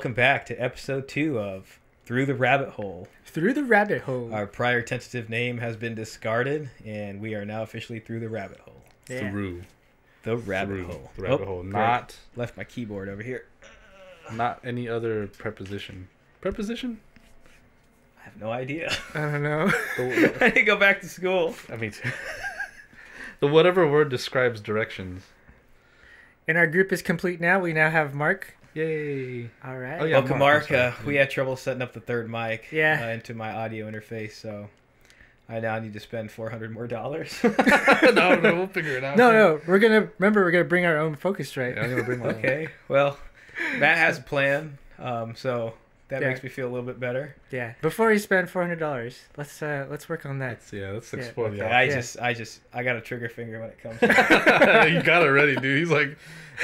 right. Welcome back to episode two of Through the Rabbit Hole. Through the rabbit hole. Our prior tentative name has been discarded, and we are now officially through the rabbit hole. yeah. Through. The rabbit Through. hole. The rabbit Oh, hole. great. Not left my keyboard over here. not any other preposition. Preposition? I have no idea. I don't know. The, I didn't go back to school. I mean, the whatever word describes directions. and our group is complete now. We now have Mark. Yay! All right. Oh, yeah. Welcome, Mark, Mark. Uh, we had trouble setting up the third mic Yeah. uh, into my audio interface, so I now need to spend 400 more dollars. no, no, we'll figure it out. No, no. We're gonna remember. We're gonna bring our own focus right. Yeah, I'm gonna bring my okay, well, Matt has a plan, um, so that Yeah. makes me feel a little bit better. Yeah. Before you spend four hundred dollars, let's uh let's work on that. Let's, yeah, let's explore Okay, the I Yeah. just, I just, I got a trigger finger when it comes. to you got it ready, dude. He's like,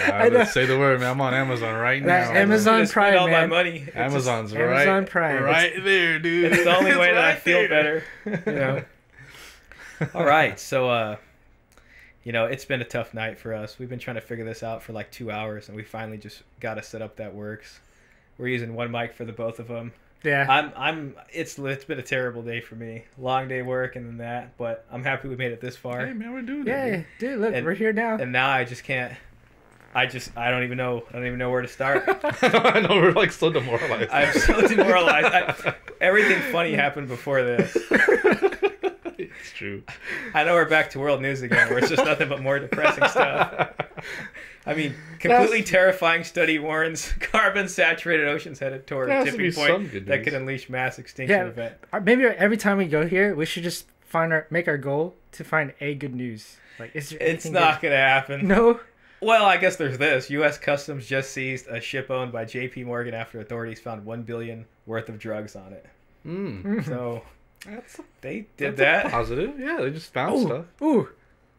I know. say the word, man. I'm on Amazon right That now. Amazon I'm gonna spend Prime, all my man. money. It's just- Amazon's Amazon right, Prime. right there, dude. It's the only It's way that I feel there. better. You know. All right, so uh, you know, it's been a tough night for us. We've been trying to figure this out for like two hours, and we finally just got a setup that works. We're using one mic for the both of them. Yeah. I'm, I'm. It's it's been a terrible day for me. Long day work and then that, but I'm happy we made it this far. Hey, man, we're doing yeah, it. Yeah, dude. Look, And- we're here now. And now I just can't. I just I don't even know. I don't even know where to start. I know we're like so demoralized. I'm so demoralized. I, everything funny happened before this. it's true. I know we're back to world news again, where it's just nothing but more depressing stuff. I mean, completely terrifying study warns carbon saturated oceans headed toward a has to tipping point that could unleash mass extinction Yeah. event. Uh, Maybe every time we go here, we should just find our make our goal to find a good news. Like, is there It's anything not going to happen. No. Well, I guess there's this. U.S. Customs just seized a ship owned by J.P. Morgan after authorities found one billion worth of drugs on it. Mm. So That's, they did that's a that. positive. Yeah, they just found Ooh, stuff. ooh,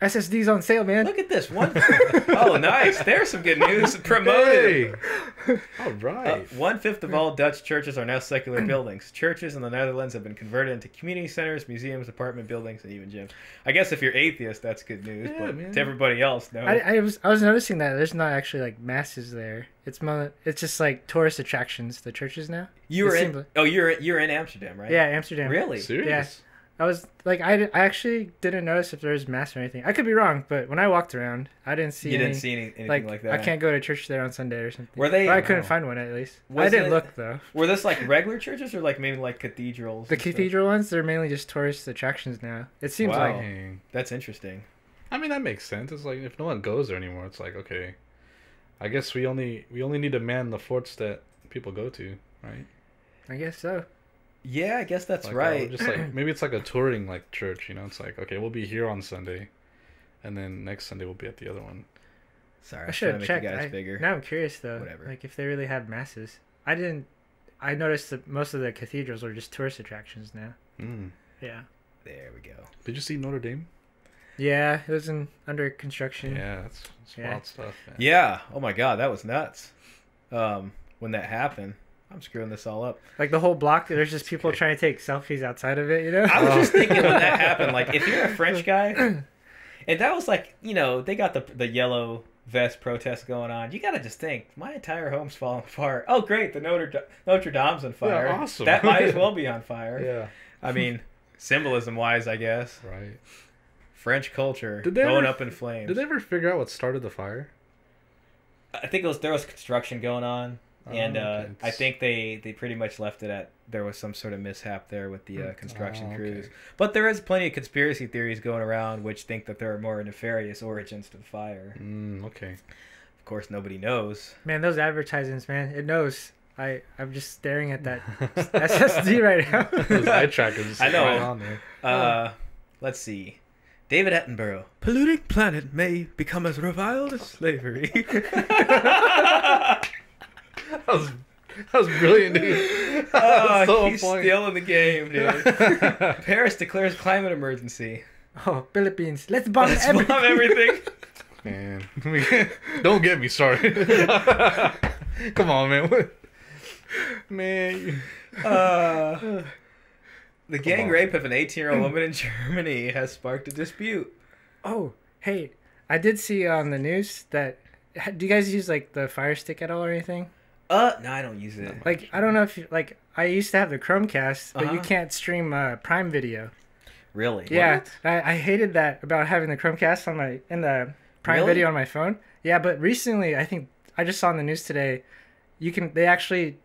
SSD's on sale, man. Look at this one. oh, nice. There's some good news. Promoted. Hey. All Uh, right. one fifth of all Dutch churches are now secular buildings. Churches in the Netherlands have been converted into community centers, museums, apartment buildings, and even gyms. I guess if you're atheist, that's good news. Yeah, but man. to everybody else, no. I, I was I was noticing that there's not actually like masses there. It's mo- it's just like tourist attractions. The churches now. you were in. seemed like- Oh, you're you're in Amsterdam, right? Yeah, Amsterdam. Really? Serious? I was like I, I actually didn't notice if there was mass or anything. I could be wrong, but when I walked around, I didn't see. You any, didn't see any, anything like, like, that. I can't go to church there on Sunday or something. Were they? Or I couldn't Wow. find one at least. I didn't it- look though. Were this like regular churches or like maybe like cathedrals? The and stuff? cathedral ones, they're mainly just tourist attractions now. It seems Wow. like That's interesting. I mean, that makes sense. It's like if no one goes there anymore, it's like okay, I guess we only we only need to man the forts that people go to, right? I guess so. Yeah, I guess that's Like, uh, right. just like maybe it's like a touring like church, you know? It's like okay, we'll be here on Sunday, and then next Sunday we'll be at the other one. Sorry, I should have to checked. you guys I, bigger. Now I'm curious though. Whatever. Like if they really had masses. I didn't. I noticed that most of the cathedrals are just tourist attractions now. Mm. Yeah. There we go. Did you see Notre Dame? Yeah, it was in under construction. Yeah, that's, that's Yeah. wild stuff. Man. Yeah. Oh my god, that was nuts. Um, when that happened, I'm screwing this all up. Like the whole block, there's just people okay. trying to take selfies outside of it. You know. I was Oh. just thinking when that happened, like if you're a French guy, and that was like, you know, they got the the yellow vest protest going on. You gotta just think, my entire home's falling apart. Oh, great, the Notre Notre Dame's on fire. awesome. That might as well be on fire. Yeah. I mean, symbolism wise, I guess. Right. French culture Did they going ever- up in flames. Did they ever figure out what started the fire? I think it was there was construction going on, and Oh, uh, okay. I think they they pretty much left it at there was some sort of mishap there with the uh, construction Oh, okay. crews. But there is plenty of conspiracy theories going around which think that there are more nefarious origins to the fire. Mm, okay. Of course, nobody knows. Man, those advertisements, man, it knows. I I'm just staring at that SSD right now. Those eye trackers. I know. Right on there. Uh, let's see. David Attenborough. Polluting planet may become as reviled as slavery. That was that was brilliant, dude. oh, So on he's point. still in the game, dude. Paris declares climate emergency. oh, Philippines, let's bomb Let's everything. bomb everything. Man, don't get me started. Come on, man. Man, Uh, the gang rape of an 18 year old woman in Germany has sparked a dispute. Oh, hey, I did see on the news that. Do you guys use like the Fire Stick at all or anything? Uh, no, I don't use it. Like I don't know if you, like I used to have the Chromecast, but you Uh-huh. can't stream uh, Prime Video. Really? Yeah, I, I hated that about having the Chromecast on my in the Prime Really? Video on my phone. Yeah, but recently I think I just saw in the news today, you can they actually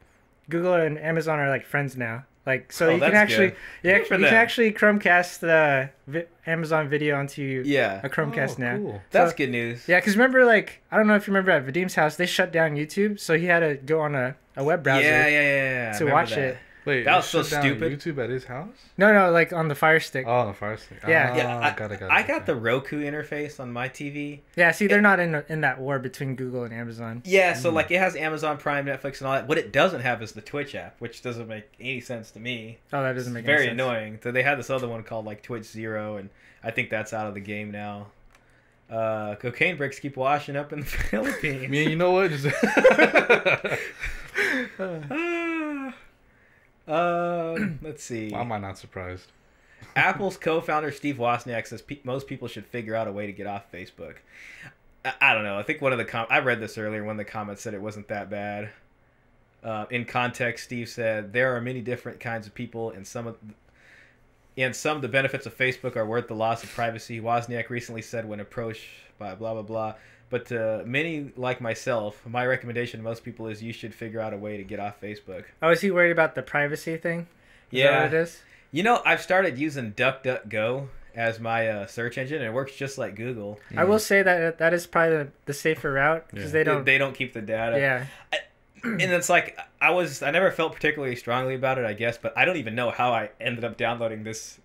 Google and Amazon are like friends now. Like so Oh, you can actually good. yeah Good you them. can actually Chromecast the vi- Amazon Video onto Yeah. a Chromecast Oh, now. cool. That's good news. Yeah, because remember, like, I don't know if you remember at Vadim's house, they shut down YouTube, so he had to go on a, a web browser. Yeah, yeah, yeah, yeah. To watch that. it. Wait, That was so shut down stupid. YouTube at his house? No, no, like on the Fire Stick. Oh, on the fire stick. Yeah. Ah, Yeah, I, got it, got it, I got okay. the Roku interface on my TV. Yeah, see, they're not in in that war between Google and Amazon. Yeah, so like it has Amazon Prime, Netflix, and all that. What it doesn't have is the Twitch app, which doesn't make any sense to me. Oh, that doesn't make very any sense. Very annoying. So they had this other one called like Twitch Zero, and I think that's out of the game now. Uh, cocaine bricks keep washing up in the Philippines. I mean, you know what? Just Ah. Um, let's see. Why am I not surprised? Apple's co-founder Steve Wozniak says pe- most people should figure out a way to get off Facebook. I, I don't know. I think one of the com- I read this earlier. One of the comments said it wasn't that bad. Uh, in context, Steve said there are many different kinds of people, and some of and some of the benefits of Facebook are worth the loss of privacy. Wozniak recently said when approached by blah blah blah. But to many like myself, my recommendation to most people is you should figure out a way to get off Facebook. Oh, is he worried about the privacy thing? Is Yeah. that what it is? You know, I've started using DuckDuckGo as my uh, search engine, and it works just like Google. I will say that that is probably the, the safer route because Yeah. they don't. They don't keep the data. yeah, and it's like I was, I never felt particularly strongly about it, I guess, but I don't even know how I ended up downloading this,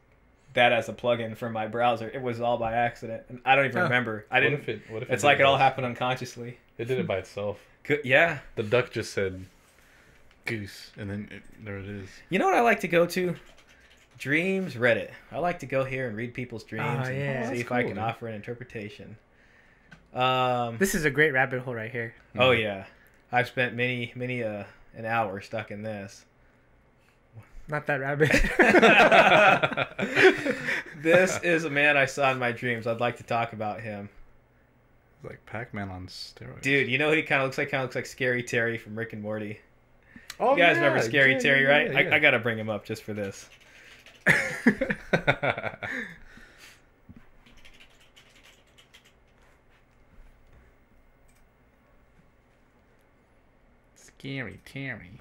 that as a plugin for my browser. It was all by accident, and I don't even Huh. remember. I What didn't. if it? What if it's did like it all by- happened unconsciously. It did it by itself. Yeah. The duck just said goose, and then it, there it is. You know what I like to go to? Dreams Reddit. I like to go here and read people's dreams Oh, and yeah. see That's if I can man. offer an interpretation. Um, this is a great rabbit hole right here. Oh yeah, I've spent many many uh, an hour stuck in this. Not that rabbit. this is a man I saw in my dreams. I'd like to talk about him, like Pac-Man on steroids. dude. You know who he kind of looks like? Kind of looks like Scary Terry from Rick and Morty. oh, You guys remember Scary yeah, Terry, yeah, right? yeah, I, I gotta bring him up just for this. Scary Terry.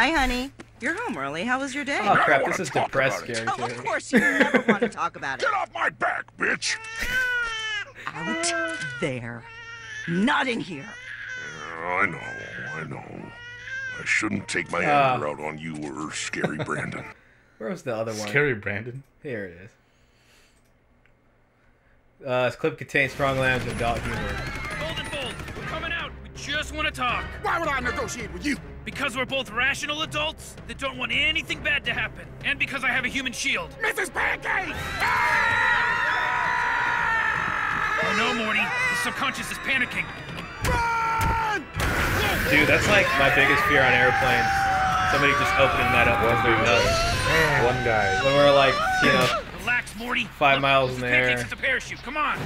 Hi, honey. You're home early. How was your day? Oh crap! This is talk depressed about it. Scary Oh, of course, you never want to talk about it. Get off my back, bitch! Out there. Not in here. I know, I know. I shouldn't take my Ah. anger out on you or Scary Brandon. Where was the other one? Scary Brandon. Here it is. Uh, this clip contains strong language and adult humor. Goldenfold, we're coming out. We just want to talk. Why would I negotiate with you? Because we're both rational adults that don't want anything bad to happen. And because I have a human shield. Mrs. Pancake! Oh no, Morty. The subconscious is panicking. Run! Dude, that's like my biggest fear on airplanes. Somebody just opening that up when we're nuts. One guy. When we're like, you know, Relax, Morty. Five Look, miles in Mrs. the Pancakes air. is the parachute. Come on.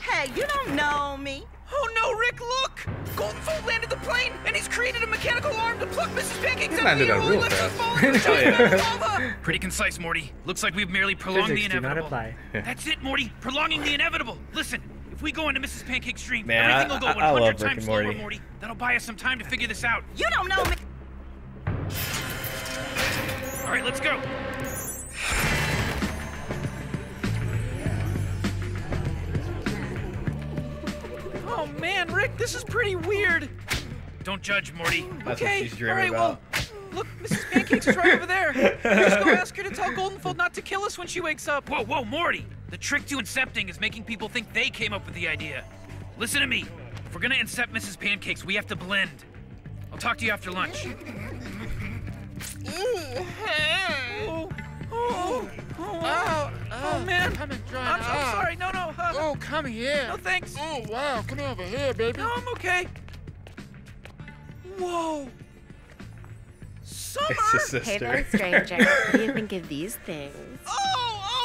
Hey, you don't know me. Oh no, Rick, look! Goldenfold landed the plane, and he's created a mechanical arm to pluck Mrs. Pancakes He out of the landed air that real fast. fall into yeah. Pretty concise, Morty. Looks like we've merely prolonged Physics the do not inevitable. apply. That's it, Morty. Prolonging the inevitable. Listen, if we go into Mrs. Pancake's stream, Man, everything I- will go I- I 100 love Rick times and slower, Morty. Morty. That'll buy us some time to figure this out. You don't know me. All right, let's go. Man, Rick, this is pretty weird. Don't judge, Morty. that's okay, what she's dreaming all right, about. well, look, Mrs. Pancakes is right over there. Just go ask her to tell Goldenfold not to kill us when she wakes up. Whoa, whoa, Morty! The trick to incepting is making people think they came up with the idea. Listen to me. If we're gonna incept Mrs. Pancakes, we have to blend. I'll talk to you after lunch. Oh, oh, oh, oh, oh, man. Come and join I'm, I'm sorry. No, no. Uh, Oh, come here. No, thanks. Oh, wow. Come over here, baby. No, I'm okay. Whoa. Summer. It's his Hey sister. there, stranger. what do you think of these things? Oh,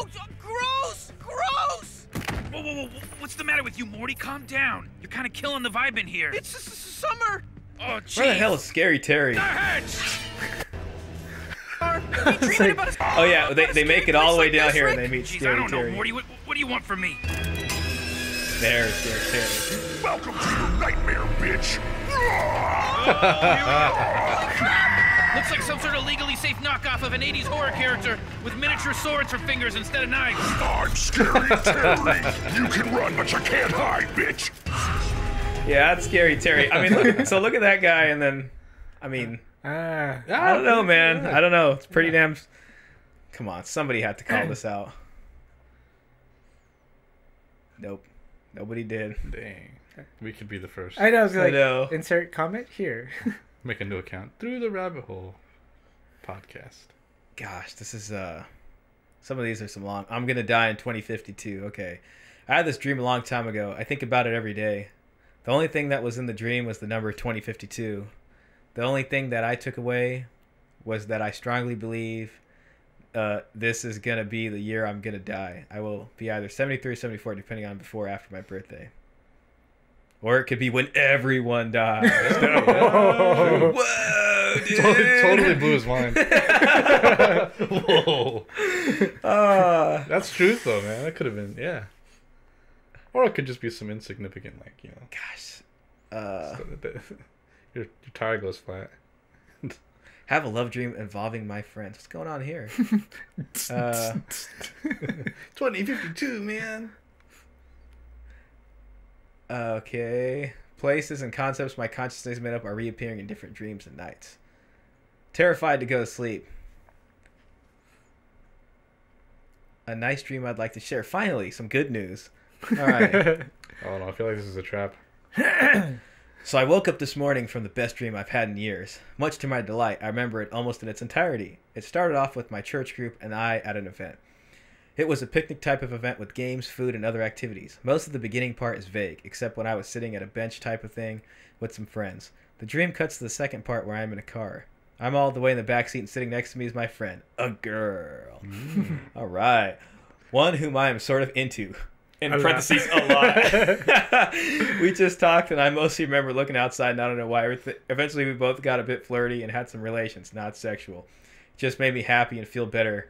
oh, gross, gross. whoa, whoa! whoa. What's the matter with you, Morty? Calm down. You're kind of killing the vibe in here. It's s- s- summer. Oh, jeez. Where the hell is Scary Terry? That hurts. Are we dreaming like- Oh yeah, they, they make it all the way down Place here this, and they meet Jeez, I Scary don't know, Terry. Morty. What, what do you want from me? There's Scary Terry. Welcome to your nightmare, bitch. Looks like some sort of legally safe knockoff of an 80s horror character with miniature swords for fingers instead of knives. I'm Scary Terry. You can run, but you can't hide, bitch. Yeah, that's Scary Terry. I mean, look, so look at that guy, and then, I mean, Ah. I don't know, man. I don't know. It's pretty damn. Come on, somebody had to call this out. Nope, nobody did. Dang. We could be the first. I know. I was I know. insert comment here. Make a new account. Through the Rabbit Hole podcast. Gosh, this is uh, some of these are some long. I'm gonna die in 2052. Okay, I had this dream a long time ago. I think about it every day. The only thing that was in the dream was the number 2052. The only thing that I took away was that I strongly believe uh, this is gonna be the year I'm gonna die. I will be either 73 or 74, depending on before or after my birthday. Or it could be when everyone dies. Whoa, dude. Totally, totally blew his mind. Whoa. Ah. That's truth, though, man. That could have been, yeah. Or it could just be some insignificant, like, you know, Gosh. Uh, your, your tire goes flat. have a love dream involving my friends. What's going on here? uh, 2052, man. okay. Places and concepts my consciousness made up are reappearing in different dreams and nights. Terrified to go to sleep. A nice dream I'd like to share. Finally, some good news. All right. Oh, no, I feel like this is a trap. So I woke up this morning from the best dream I've had in years. Much to my delight, I remember it almost in its entirety. It started off with my church group and I at an event. It was a picnic type of event with games, food, and other activities. Most of the beginning part is vague, except when I was sitting at a bench type of thing with some friends. The dream cuts to the second part where I'm in a car. I'm all the way in the back seat and sitting next to me is my friend, a girl. Mm. all right. One whom I am sort of into. In A lot. parentheses, a lot. we just talked, and I mostly remember looking outside, and I don't know why. Eventually, we both got a bit flirty and had some relations, not sexual. It just made me happy and feel better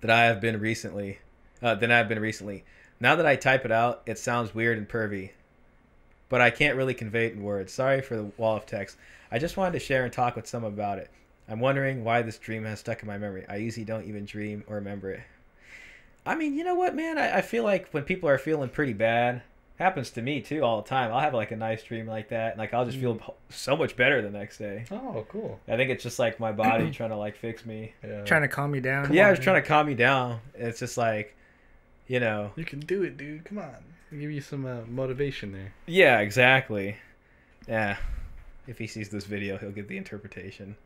that I have been recently, uh, than I have been recently. Now that I type it out, it sounds weird and pervy, but I can't really convey it in words. Sorry for the wall of text. I just wanted to share and talk with some about it. I'm wondering why this dream has stuck in my memory. I usually don't even dream or remember it. I mean, you know what, man? I, I feel like when people are feeling pretty bad, happens to me too all the time. I'll have like a nice dream like that, and like I'll just feel so much better the next day. Oh, cool. I think it's just like my body trying to like fix me. Yeah. Trying to calm you down. yeah, I was trying to calm me down. It's just like, you know, You can do it, dude. Come on. I'll give you some uh, motivation there. yeah, exactly. Yeah, if he sees this video, he'll get the interpretation.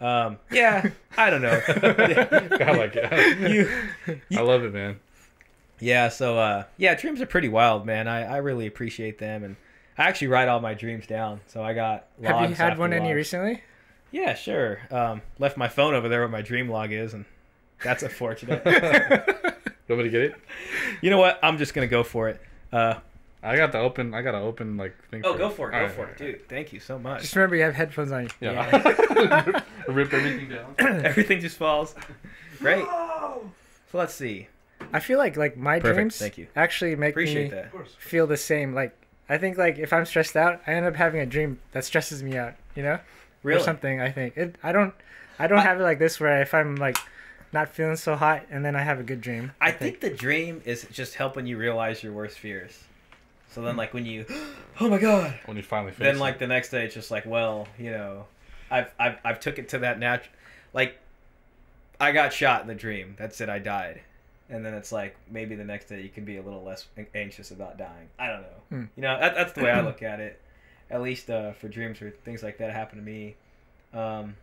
Um, yeah, I don't know. I like it. you, I love it, man. Yeah, so uh yeah, dreams are pretty wild, man. I, I really appreciate them and I actually write all my dreams down. So I got Have you had after one any recently? Yeah, sure. Um left my phone over there where my dream log is and that's unfortunate. Nobody get it? you know what? I'm just going to go for it. Uh I got the open. I got to open like thing. Oh, go for it. Go Alright, for it. alright. Dude, thank you so much. Just remember you have headphones on. Yeah. Rip everything down. Everything just falls. Great. So let's see. I feel like like my Perfect, dreams thank you. actually make Appreciate me that. feel the same. Like I think like if I'm stressed out, I end up having a dream that stresses me out. You know, Really? or something. I think it. I don't. I don't have it like this where if I'm like not feeling so hot and then I have a good dream. I think the dream is just helping you realize your worst fears. So then like when you Oh my god. When you finally then it. like the next day it's just like well you know i've i've, I've took it to that natural like i got shot in the dream that's it i died and then it's like maybe the next day you can be a little less anxious about dying i don't know Hmm. you know that, that's the way i look at it at least uh, for dreams or things like that happen to me um,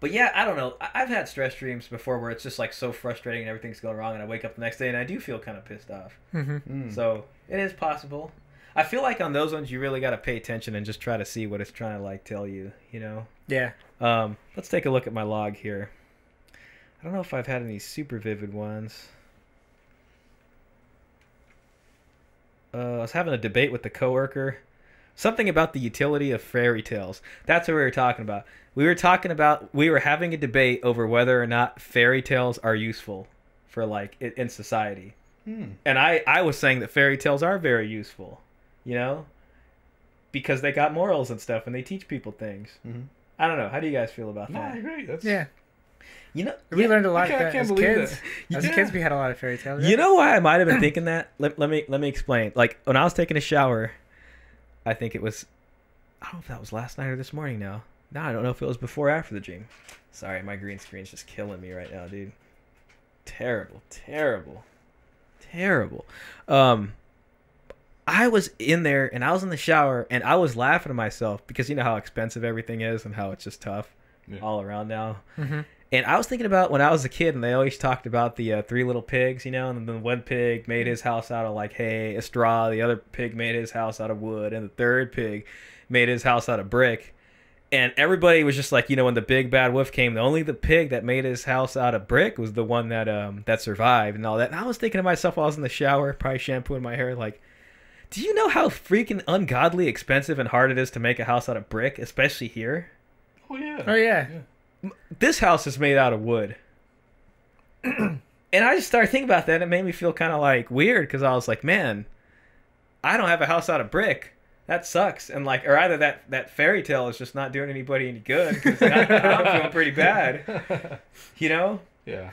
but yeah i don't know I- i've had stress dreams before where it's just like so frustrating and everything's going wrong and i wake up the next day and i do feel kind of pissed off hmm Mm. so it is possible. I feel like on those ones you really got to pay attention and just try to see what it's trying to like tell you. You know. Yeah. Um, let's take a look at my log here. I don't know if I've had any super vivid ones. uh, I was having a debate with the coworker. Something about the utility of fairy tales. That's what we were talking about. We were talking about we were having a debate over whether or not fairy tales are useful for like in, in society. Hmm. And I I was saying that fairy tales are very useful, you know, because they got morals and stuff and they teach people things. Mhm. I don't know. How do you guys feel about No, I that? agree. That's Yeah, You know, we learned a lot I can't- I can't as kids. that. As Yeah. kids, we had a lot of fairy tales. You know why I might have been thinking that? Let, let me let me explain. Like when I was taking a shower, I think it was I don't know if that was last night or this morning now. Now I don't know if it was before or after the dream. Sorry, my green screen's just killing me right now, dude. Terrible, terrible, terrible. Um I was in there and I was in the shower and I was laughing to myself because you know how expensive everything is and how it's just tough Yeah. all around now. hmm And I was thinking about when I was a kid, and they always talked about the uh, three little pigs, you know, and then one pig made his house out of like hay, a straw. The other pig made his house out of wood, and the third pig made his house out of brick. And everybody was just like, you know, when the big bad wolf came, the only the pig that made his house out of brick was the one that um that survived and all that. And I was thinking to myself while I was in the shower, probably shampooing my hair, like, do you know how freaking ungodly expensive and hard it is to make a house out of brick, especially here? Oh yeah. Oh yeah. this house is made out of wood. and I just started thinking about that. And it made me feel kind of like weird because I was like, man, I don't have a house out of brick. That sucks. And like, or either that that fairy tale is just not doing anybody any good because I'm feeling pretty bad. You know, Yeah.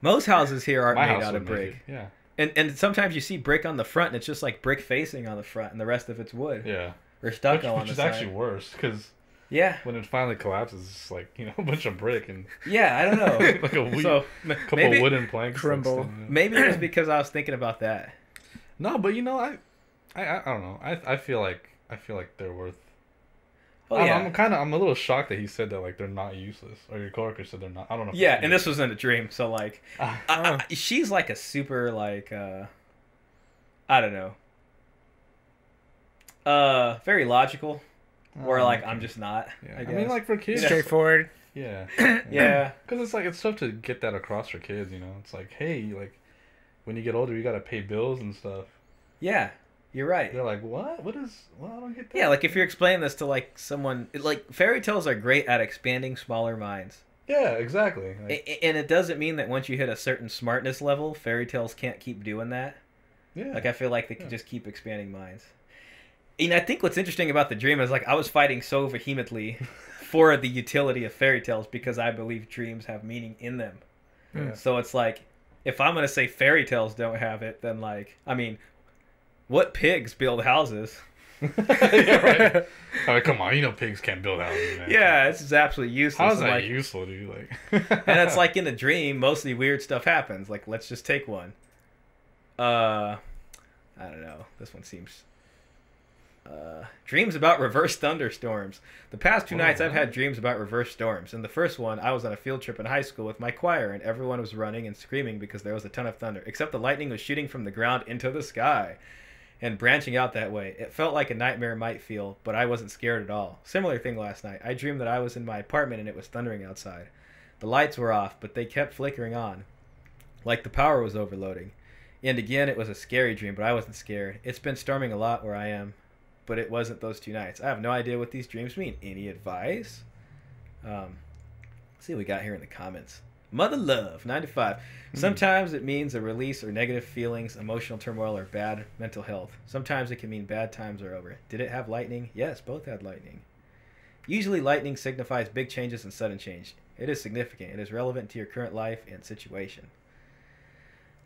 most houses here aren't My made out of brick. Yeah. And and sometimes you see brick on the front, and it's just like brick facing on the front, and the rest of it's wood Yeah. or Which, stucco on which the is side. actually worse because yeah, when it finally collapses, it's like you know a bunch of brick and yeah. I don't know. like a wee, so couple maybe wooden planks. Crumble. maybe it was because I was thinking about that. No, but you know, I, I, I I don't know. I, I feel like I feel like they're worth. Oh I'm, yeah. I'm kind of I'm a little shocked that he said that like they're not useless, or your coworker said they're not. I don't know. Yeah, and this was in a dream, so like. I, I, she's like a super like, uh I don't know, uh, very logical, or Oh, like okay. I'm just not. Yeah. I, I, mean, like for kids, Straightforward. yeah, yeah, Because it's like it's tough to get that across for kids. You know, it's like hey, like when you get older, you gotta pay bills and stuff. yeah, you're right. They're like, what? What is? Well, I don't get that. Yeah, like if you're explaining this to like someone, like fairy tales are great at expanding smaller minds. Yeah, exactly. Like, a- And it doesn't mean that once you hit a certain smartness level, fairy tales can't keep doing that. yeah. Like I feel like they can Yeah. just keep expanding minds. And I think what's interesting about the dream is like I was fighting so vehemently for the utility of fairy tales because I believe dreams have meaning in them. Yeah. So it's like if I'm gonna say fairy tales don't have it, then like I mean, what pigs build houses? yeah, right. I mean, come on, you know pigs can't build houses, man. Yeah, it's just absolutely useless. How is that like, useful, dude? Like, and it's like in a dream, mostly weird stuff happens. Like, let's just take one. Uh, I don't know. This one seems. Uh, dreams about reverse thunderstorms. The past two Oh, nights, I've had dreams about reverse storms. In the first one, I was on a field trip in high school with my choir, and everyone was running and screaming because there was a ton of thunder. Except the lightning was shooting from the ground into the sky and branching out that way. It felt like a nightmare might feel, but I wasn't scared at all. Similar thing last night. I dreamed that I was in my apartment and it was thundering outside. The lights were off, but they kept flickering on, like the power was overloading. And again, it was a scary dream, but I wasn't scared. It's been storming a lot where I am, but it wasn't those two nights. I have no idea what these dreams mean. Any advice? Um, see what we got here in the comments. Mother Love, 95. Hmm. Sometimes it means a release or negative feelings, emotional turmoil, or bad mental health. Sometimes it can mean bad times are over. Did it have lightning? Yes, both had lightning. Usually, lightning signifies big changes and sudden change. It is significant. It is relevant to your current life and situation.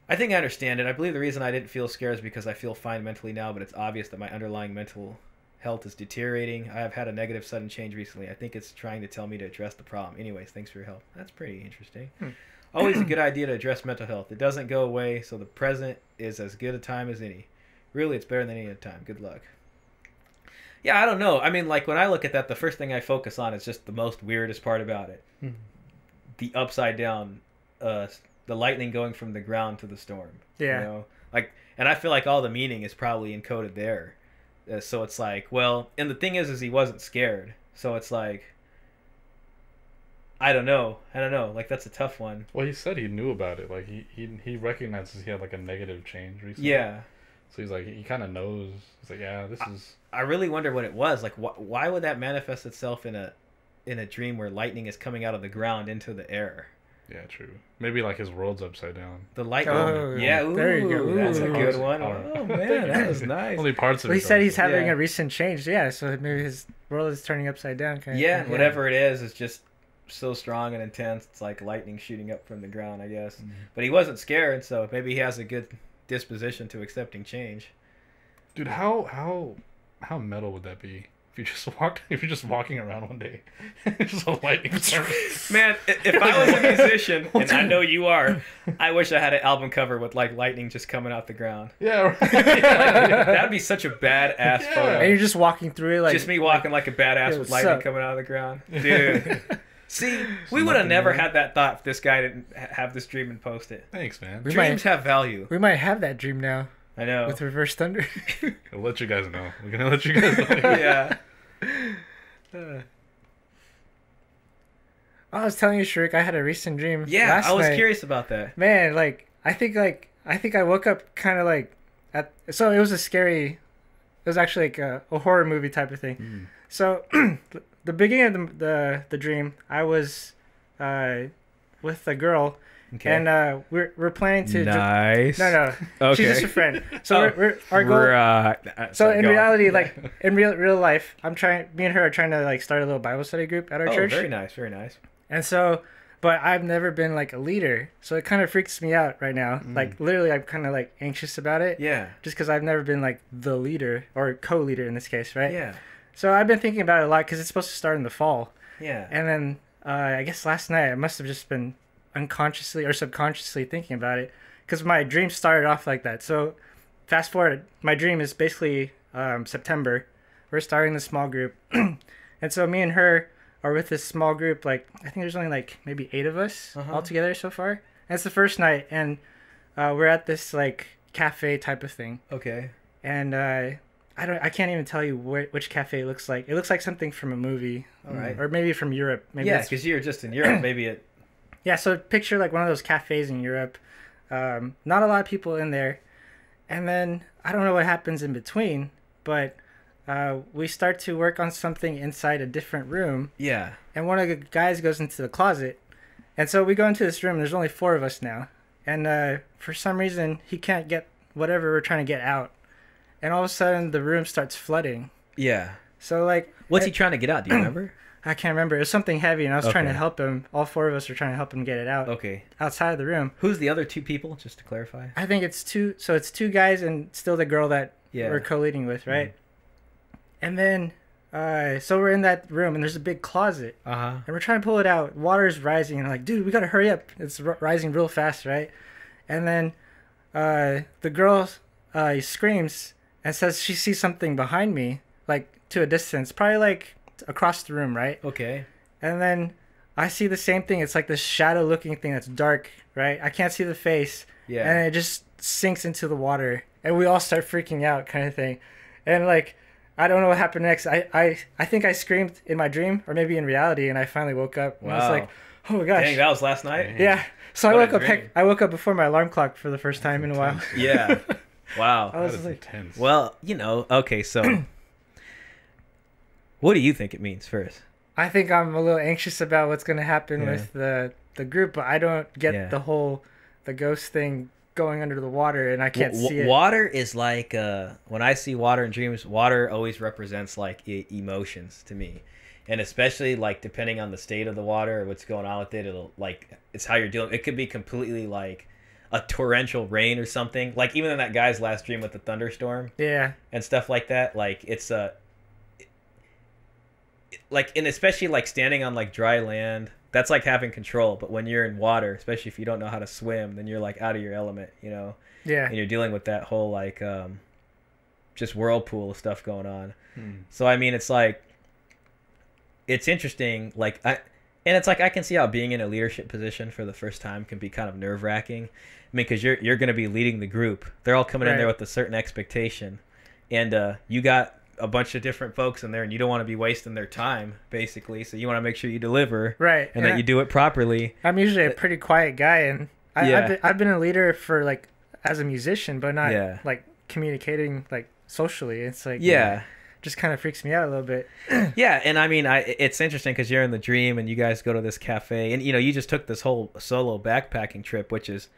I think I understand it. I believe the reason I didn't feel scared is because I feel fine mentally now, but it's obvious that my underlying mental health is deteriorating. I have had a negative sudden change recently. I think it's trying to tell me to address the problem. Anyways, thanks for your help. That's pretty interesting. Always a good idea to address mental health. It doesn't go away, so the present is as good a time as any. Really, it's better than any other time. Good luck. Yeah, I don't know. I mean, like when I look at that, the first thing I focus on is just the most weirdest part about it. Mhm. The upside down, uh, the lightning going from the ground to the storm. Yeah. You know? Like, and I feel like all the meaning is probably encoded there. Uh, so it's like, well, and the thing is, is he wasn't scared. So it's like, I don't know. I don't know. Like that's a tough one. well, he said he knew about it. Like he he he recognizes he had like a negative change recently. Yeah. So he's like, he kind of knows. He's like, yeah, this is. I really wonder what it was. Like, wh- why would that manifest itself in a in a dream where lightning is coming out of the ground into the air? Yeah, true. Maybe like his world's upside down. The lightning. Oh, yeah, ooh, there you go. That's a good one. I don't know. Oh man, that was nice. Only parts of Well, it. he said he's having Yeah. a recent change. Yeah, so maybe his world is turning upside down. Kind Yeah, of thing. whatever it is, it's just so strong and intense. It's like lightning shooting up from the ground, I guess. Mm-hmm. But he wasn't scared, so maybe he has a good disposition to accepting change. Dude, how how how metal would that be? If you just walked, if you're just walking around one day, just a lightning storm. Man, if I was a musician, and I know you are, I wish I had an album cover with like lightning just coming out the ground. yeah, right. yeah, That'd be such a badass Yeah. photo. And you're just walking through it like just me walking like a badass Yo, with lightning up? coming out of the ground, dude. See, we would have never there. had that thought if this guy didn't have this dream and post it. Thanks, man. We Dreams might- have value. We might have that dream now I know. with reverse thunder. I'll let you guys know. We're gonna let you guys know. yeah. I was telling you, Shriek, I had a recent dream. Yeah, last I was night. curious about that. Man, like I think like I think I woke up kind of like at so it was a scary. It was actually like a, a horror movie type of thing. Hmm. So the beginning of the the, the dream, I was uh, with a girl, Okay. and uh, we're we're planning to. nice. no, no, Okay. she's just a friend. So Oh, we're, we're our goal. Uh, so in go on. reality, like in real real life, I'm trying. Me and her are trying to like start a little Bible study group at our oh, church. very nice, very nice. And so, but I've never been like a leader, so it kind of freaks me out right now. Like literally, I'm kind of like anxious about it, Mm. Yeah, just because I've never been like the leader or co-leader in this case, right? yeah, So I've been thinking about it a lot because it's supposed to start in the fall, yeah. and then uh, I guess last night I must have just been unconsciously or subconsciously thinking about it because my dream started off like that. So fast forward, my dream is basically um, September. We're starting the small group, and so me and her are with this small group. Like I think there's only like maybe eight of us Uh-huh. all together so far. And it's the first night, and uh, we're at this like cafe type of thing, Okay. and uh, I don't, I can't even tell you wh- which cafe it looks like. It looks like something from a movie, All right. or maybe from Europe. Maybe yeah, because you're just in Europe. Maybe it. Yeah, so picture like one of those cafes in Europe. Um, not a lot of people in there. And then I don't know what happens in between, but uh, we start to work on something inside a different room. Yeah. And one of the guys goes into the closet. And so we go into this room. There's only four of us now. And uh, for some reason, he can't get whatever we're trying to get out. And all of a sudden, the room starts flooding. Yeah. So, like, What's he trying to get out? Do you remember? I can't remember. It was something heavy, and I was trying to help him. All four of us were trying to help him get it out Okay. outside of the room. Who's the other two people? Just to clarify. I think it's two. So it's two guys and still the girl that Yeah. Mm-hmm. we're co-leading with, right? And then, uh, so we're in that room and there's a big closet Uh huh. and we're trying to pull it out. Water's rising and I'm like, dude, we gotta hurry up. It's r- rising real fast, right? And then, uh, the girl, uh, screams and says she sees something behind me, like to a distance, probably like across the room, right? Okay. And then I see the same thing. It's like this shadow looking thing that's dark, right? I can't see the face. Yeah. And it just sinks into the water. And we all start freaking out kind of thing. And like I don't know what happened next. I, I, I think I screamed in my dream or maybe in reality and I finally woke up. Wow. And I was like, Oh my gosh. Dang, that was last night. yeah. So I What a woke up heck. I woke up before my alarm clock for the first time in a while. Yeah. Wow. I That was is like intense. Well, you know, okay, so what do you think it means first? I think I'm a little anxious about what's gonna happen Yeah. with the the group, but I don't get Yeah. the whole the ghost thing going under the water, and I can't W- see it. Water is like uh, when I see water in dreams, water always represents like e- emotions to me, and especially like depending on the state of the water or what's going on with it, it'll like it's how you're dealing. It could be completely like a torrential rain or something. Like even in that guy's last dream with the thunderstorm Yeah, and stuff like that. Like it's a like and especially like standing on like dry land. That's like having control, but when you're in water, especially if you don't know how to swim, then you're like out of your element, you know? Yeah, and you're dealing with that whole like um just whirlpool of stuff going on. Hmm. so i mean it's like it's interesting like i and it's like i can see how being in a leadership position for the first time can be kind of nerve-wracking. I mean because you're you're going to be leading the group. They're all coming in there with a certain expectation. And uh you got a bunch of different folks in there and you don't want to be wasting their time basically so you want to make sure you deliver right. and that I- you do it properly I'm usually a pretty quiet guy, and I, Yeah. I've, been, I've been a leader for like as a musician, but not Yeah. like communicating like socially. It's like Yeah. just kind of freaks me out a little bit. Yeah, and I mean, I it's interesting because you're in the dream and you guys go to this cafe, and you know, you just took this whole solo backpacking trip, which is,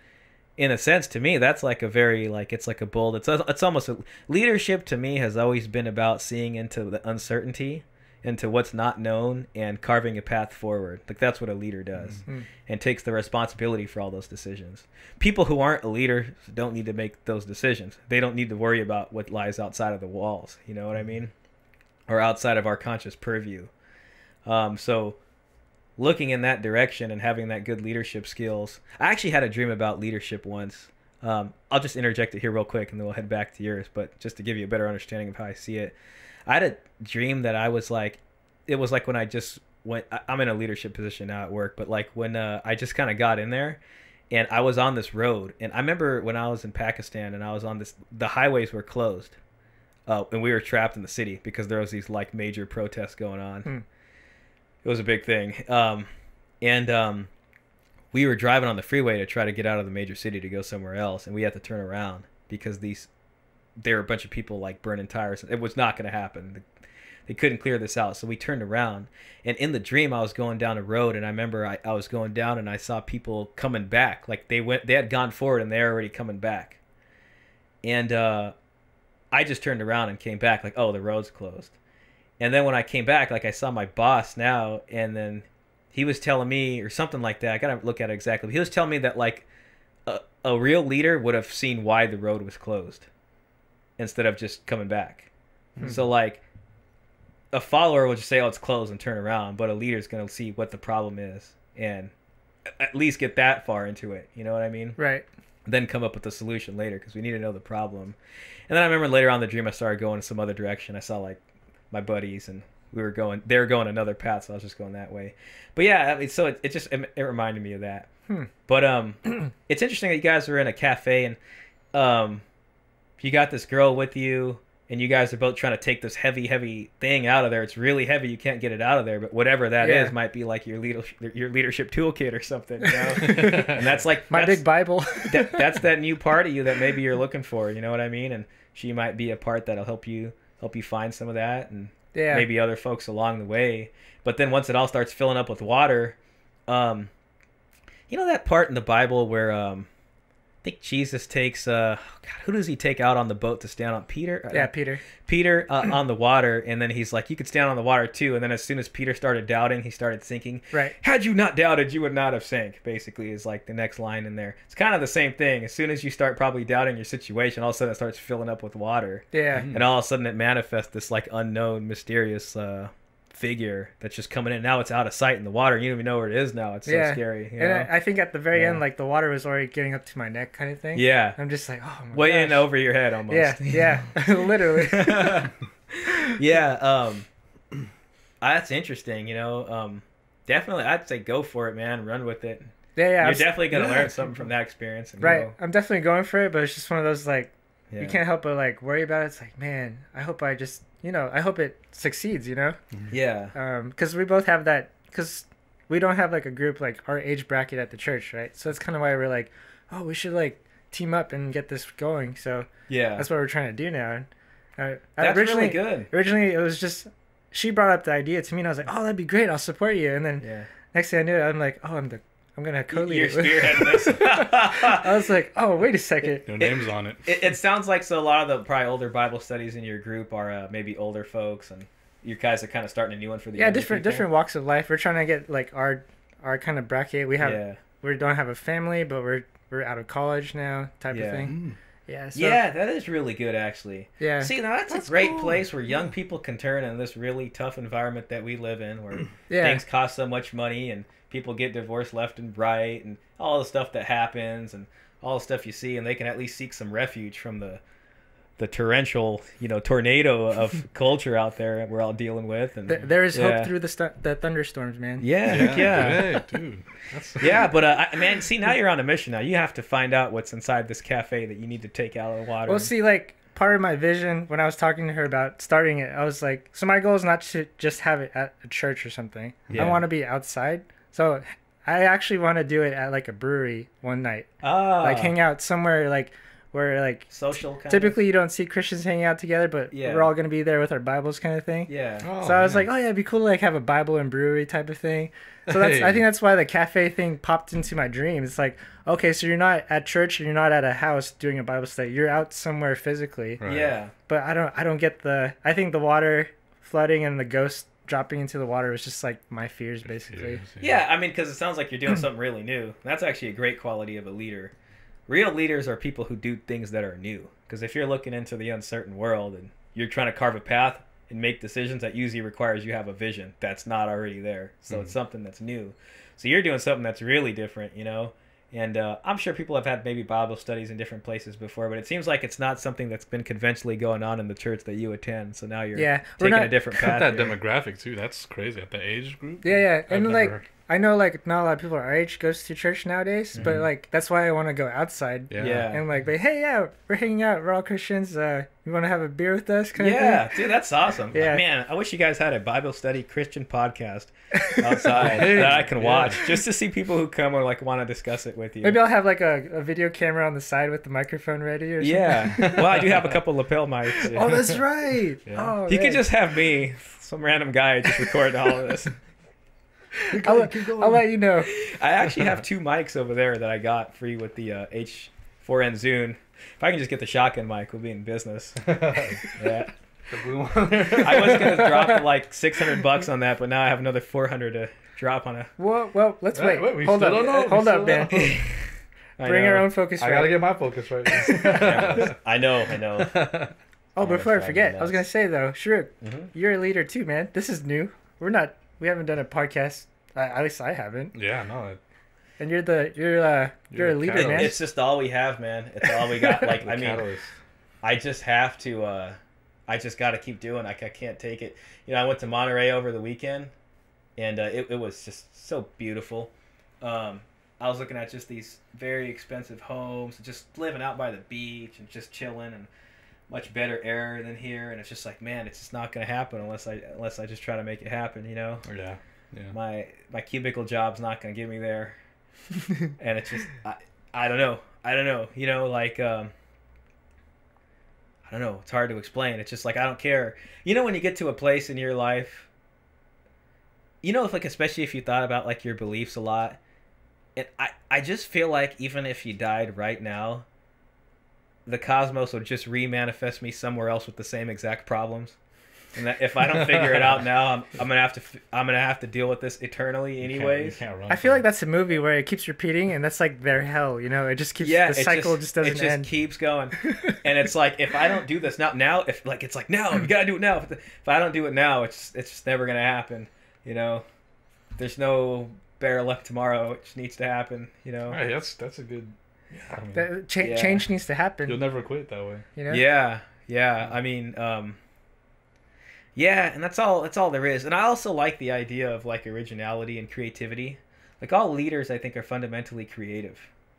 in a sense, to me, that's like a very like it's like a bold. It's it's almost a, leadership to me has always been about seeing into the uncertainty, into what's not known, and carving a path forward. Like that's what a leader does, and takes the responsibility for all those decisions. People who aren't a leader don't need to make those decisions. They don't need to worry about what lies outside of the walls. You know what I mean? or outside of our conscious purview. Um, so, looking in that direction and having that good leadership skills. I actually had a dream about leadership once. Um, I'll just interject it here real quick, and then we'll head back to yours. But just to give you a better understanding of how I see it, I had a dream that I was like, it was like when I just went. I'm in a leadership position now at work, but like when uh, I just kind of got in there. And I was on this road, and I remember when I was in Pakistan, and I was on this. The highways were closed, uh, and we were trapped in the city because there was these like major protests going on. Hmm. It was a big thing, um, and um, we were driving on the freeway to try to get out of the major city to go somewhere else, and we had to turn around because these there were a bunch of people like burning tires. It was not going to happen. They couldn't clear this out, so we turned around. And in the dream, I was going down a road, and I remember I, I was going down, and I saw people coming back. Like they went, they had gone forward, and they're already coming back. And uh, I just turned around and came back, like, oh, the road's closed. And then when I came back, like I saw my boss now, and then he was telling me or something like that. I gotta look at it exactly. He was telling me that like a, a real leader would have seen why the road was closed instead of just coming back. Hmm. So like a follower will just say, "Oh, it's closed," and turn around, but a leader's gonna see what the problem is and at least get that far into it. You know what I mean? Right. then come up with the solution later because we need to know the problem. And then I remember later on in the dream I started going in some other direction. I saw like my buddies and we were going they were going another path, so I was just going that way. But yeah, I mean, so it, it just it, it reminded me of that. Hmm. But um, it's interesting that you guys were in a cafe and um, you got this girl with you. And you guys are both trying to take this heavy, heavy thing out of there. It's really heavy. You can't get it out of there. But whatever that is Yeah. might be like your leadership, your leadership toolkit or something. You know? and that's like My that's- big Bible. that, that's that new part of you that maybe you're looking for. You know what I mean? And she might be a part that'll help you help you find some of that, and yeah. maybe other folks along the way. But then once it all starts filling up with water, um, you know that part in the Bible where um, I think Jesus takes uh, God, who does he take out on the boat to stand on Peter? Yeah, Peter. Peter uh, on the water, and then he's like, "You could stand on the water too." And then as soon as Peter started doubting, he started sinking. Right. Had you not doubted, you would not have sank. Basically, is like the next line in there. It's kind of the same thing. As soon as you start probably doubting your situation, all of a sudden it starts filling up with water, Yeah. and all of a sudden it manifests this like unknown, mysterious uh, figure that's just coming in. Now it's out of sight in the water. You don't even know where it is now. It's so Yeah. scary. You And know? I, I think at the very Yeah. end, like the water was already getting up to my neck, kind of thing. yeah, I'm just like, oh my way in over your head almost. Yeah, yeah, literally. yeah um that's interesting you know um definitely i'd say go for it man run with it Yeah, yeah. you're I'm definitely gonna yeah. learn something from that experience and right. go. I'm definitely going for it, but it's just one of those like you can't help but like worry about it. It's like, man, I hope I just, you know, I hope it succeeds. You know, yeah um, because we both have that. Because we don't have like a group like our age bracket at the church, right? So that's kind of why we're like, oh, we should like team up and get this going. So yeah that's what we're trying to do now. And, uh, that's originally, really good originally it was just she brought up the idea to me, and I was like, oh, that'd be great. I'll support you. And then yeah next thing I knew, I'm like, oh, I'm the I'm gonna co-lead you're it. with- spearheading this I was like, oh, wait a second. No names on it. it, it sounds like so a lot of the probably older bible studies in your group are uh, maybe older folks and you guys are kind of starting a new one for the Yeah, different people. different walks of life. We're trying to get like our our kind of bracket. We have yeah we don't have a family, but we're we're out of college now, type Yeah. of thing. Mm. Yeah. So, yeah that is really good actually Yeah. See, now that's, That's a great cool. place where young people can turn in this really tough environment that we live in, where Yeah. things cost so much money and people get divorced left and right, and all the stuff that happens, and all the stuff you see, and they can at least seek some refuge from the the torrential, you know, tornado of culture out there that we're all dealing with. And Th- there is yeah. hope through the stu- the thunderstorms, man. Yeah, heck yeah. Hey, dude. That's Yeah, but uh, I- man, see now you're on a mission. Now you have to find out what's inside this cafe that you need to take out of the water. Well, see, like part of my vision when I was talking to her about starting it, I was like, so my goal is not to just have it at a church or something. Yeah. I want to be outside. So I actually want to do it at like a brewery one night. ah, like hang out somewhere like where like Social kind typically you don't see Christians hanging out together, but Yeah. we're all gonna be there with our Bibles kind of thing. Yeah. Oh, so I was nice. like, oh yeah, it'd be cool to like have a Bible and brewery type of thing. So that's I think that's why the cafe thing popped into my dream. It's like, okay, so you're not at church and you're not at a house doing a Bible study. You're out somewhere physically. Right. Yeah. But I don't I don't get the I think the water flooding and the ghost dropping into the water was just like my fears basically. Yes, Yeah, I mean, because it sounds like you're doing something really new. That's actually a great quality of a leader. Real leaders are people who do things that are new. Because if you're looking into the uncertain world and you're trying to carve a path and make decisions, that usually requires you have a vision that's not already there. So it's mm-hmm. something that's new. So you're doing something that's really different, you know. And uh, I'm sure people have had maybe Bible studies in different places before, but it seems like it's not something that's been conventionally going on in the church that you attend. So now you're Yeah, we're taking a different path. that here. demographic too. That's crazy. At the age group. Yeah, yeah. I've And never- like I know like not a lot of people our age goes to church nowadays, but like that's why I want to go outside. Yeah. Yeah. And like, but hey, yeah, we're hanging out. We're all Christians. Uh, you want to have a beer with us? Kind Yeah, of thing. dude, that's awesome. Yeah. Man, I wish you guys had a Bible study Christian podcast outside that I can watch just to see people who come or like want to discuss it with you. Maybe I'll have like a, a video camera on the side with the microphone ready or something. yeah. well, I do have a couple lapel mics. Oh, that's right. Yeah. Oh, you man. could just have me, some random guy, just recording all of this. I'll, let- I'll let you know. I actually have two mics over there that I got free with the uh, H4n Zoom. If I can just get the shotgun mic, we'll be in business. Yeah. The blue one. I was gonna drop like 600 bucks on that, but now I have another 400 to drop on a. Well, well, let's Wait, wait. wait, we Hold still up. don't know. Hold still up, man. don't know. I Bring our own focus. I gotta get my focus right. Yeah, I know, I know. Oh, I before I forget, I was gonna say though, Shruk, Mhm. you're a leader too, man. This is new. We're not. We haven't done a podcast. Uh, at least I haven't. yeah, no. It, And you're the you're uh you're, You're a a leader, catalyst. man. It's just all we have, man. It's all we got. Like, I mean, catalyst. I just have to. uh I just got to keep doing. Like, I can't take it. You know, I went to Monterey over the weekend, and uh, it it was just so beautiful. Um, I was looking at just these very expensive homes, just living out by the beach and just chilling and much better air than here. And it's just like, man, it's just not gonna happen unless I unless I just try to make it happen. You know. Yeah. Yeah. my my cubicle job's not gonna get me there and it's just I, I don't know i don't know you know like um i don't know it's hard to explain it's just like i don't care you know when you get to a place in your life you know if like especially if you thought about like your beliefs a lot and i i just feel like even if you died right now the cosmos will just re-manifest me somewhere else with the same exact problems and that if I don't figure it out now, I'm, I'm gonna have to f- I'm gonna have to deal with this eternally You can't- anyways. you can't I feel from like it. that's a movie where it keeps repeating, and that's like their hell. You know, it just keeps yeah, the cycle just, doesn't it just end. keeps going, and it's like if I don't do this now, now if like it's like now you gotta do it now. If, if I don't do it now, it's it's just never gonna happen. You know, there's no better luck tomorrow. It just needs to happen. You know. Right, that's that's a good. Yeah, I mean, That- cha- Yeah. Change needs to happen. you'll never quit that way. you know. Yeah, yeah. I mean, um, yeah, and that's all. That's all there is. And I also like the idea of like originality and creativity. Like all leaders, I think, are fundamentally creative.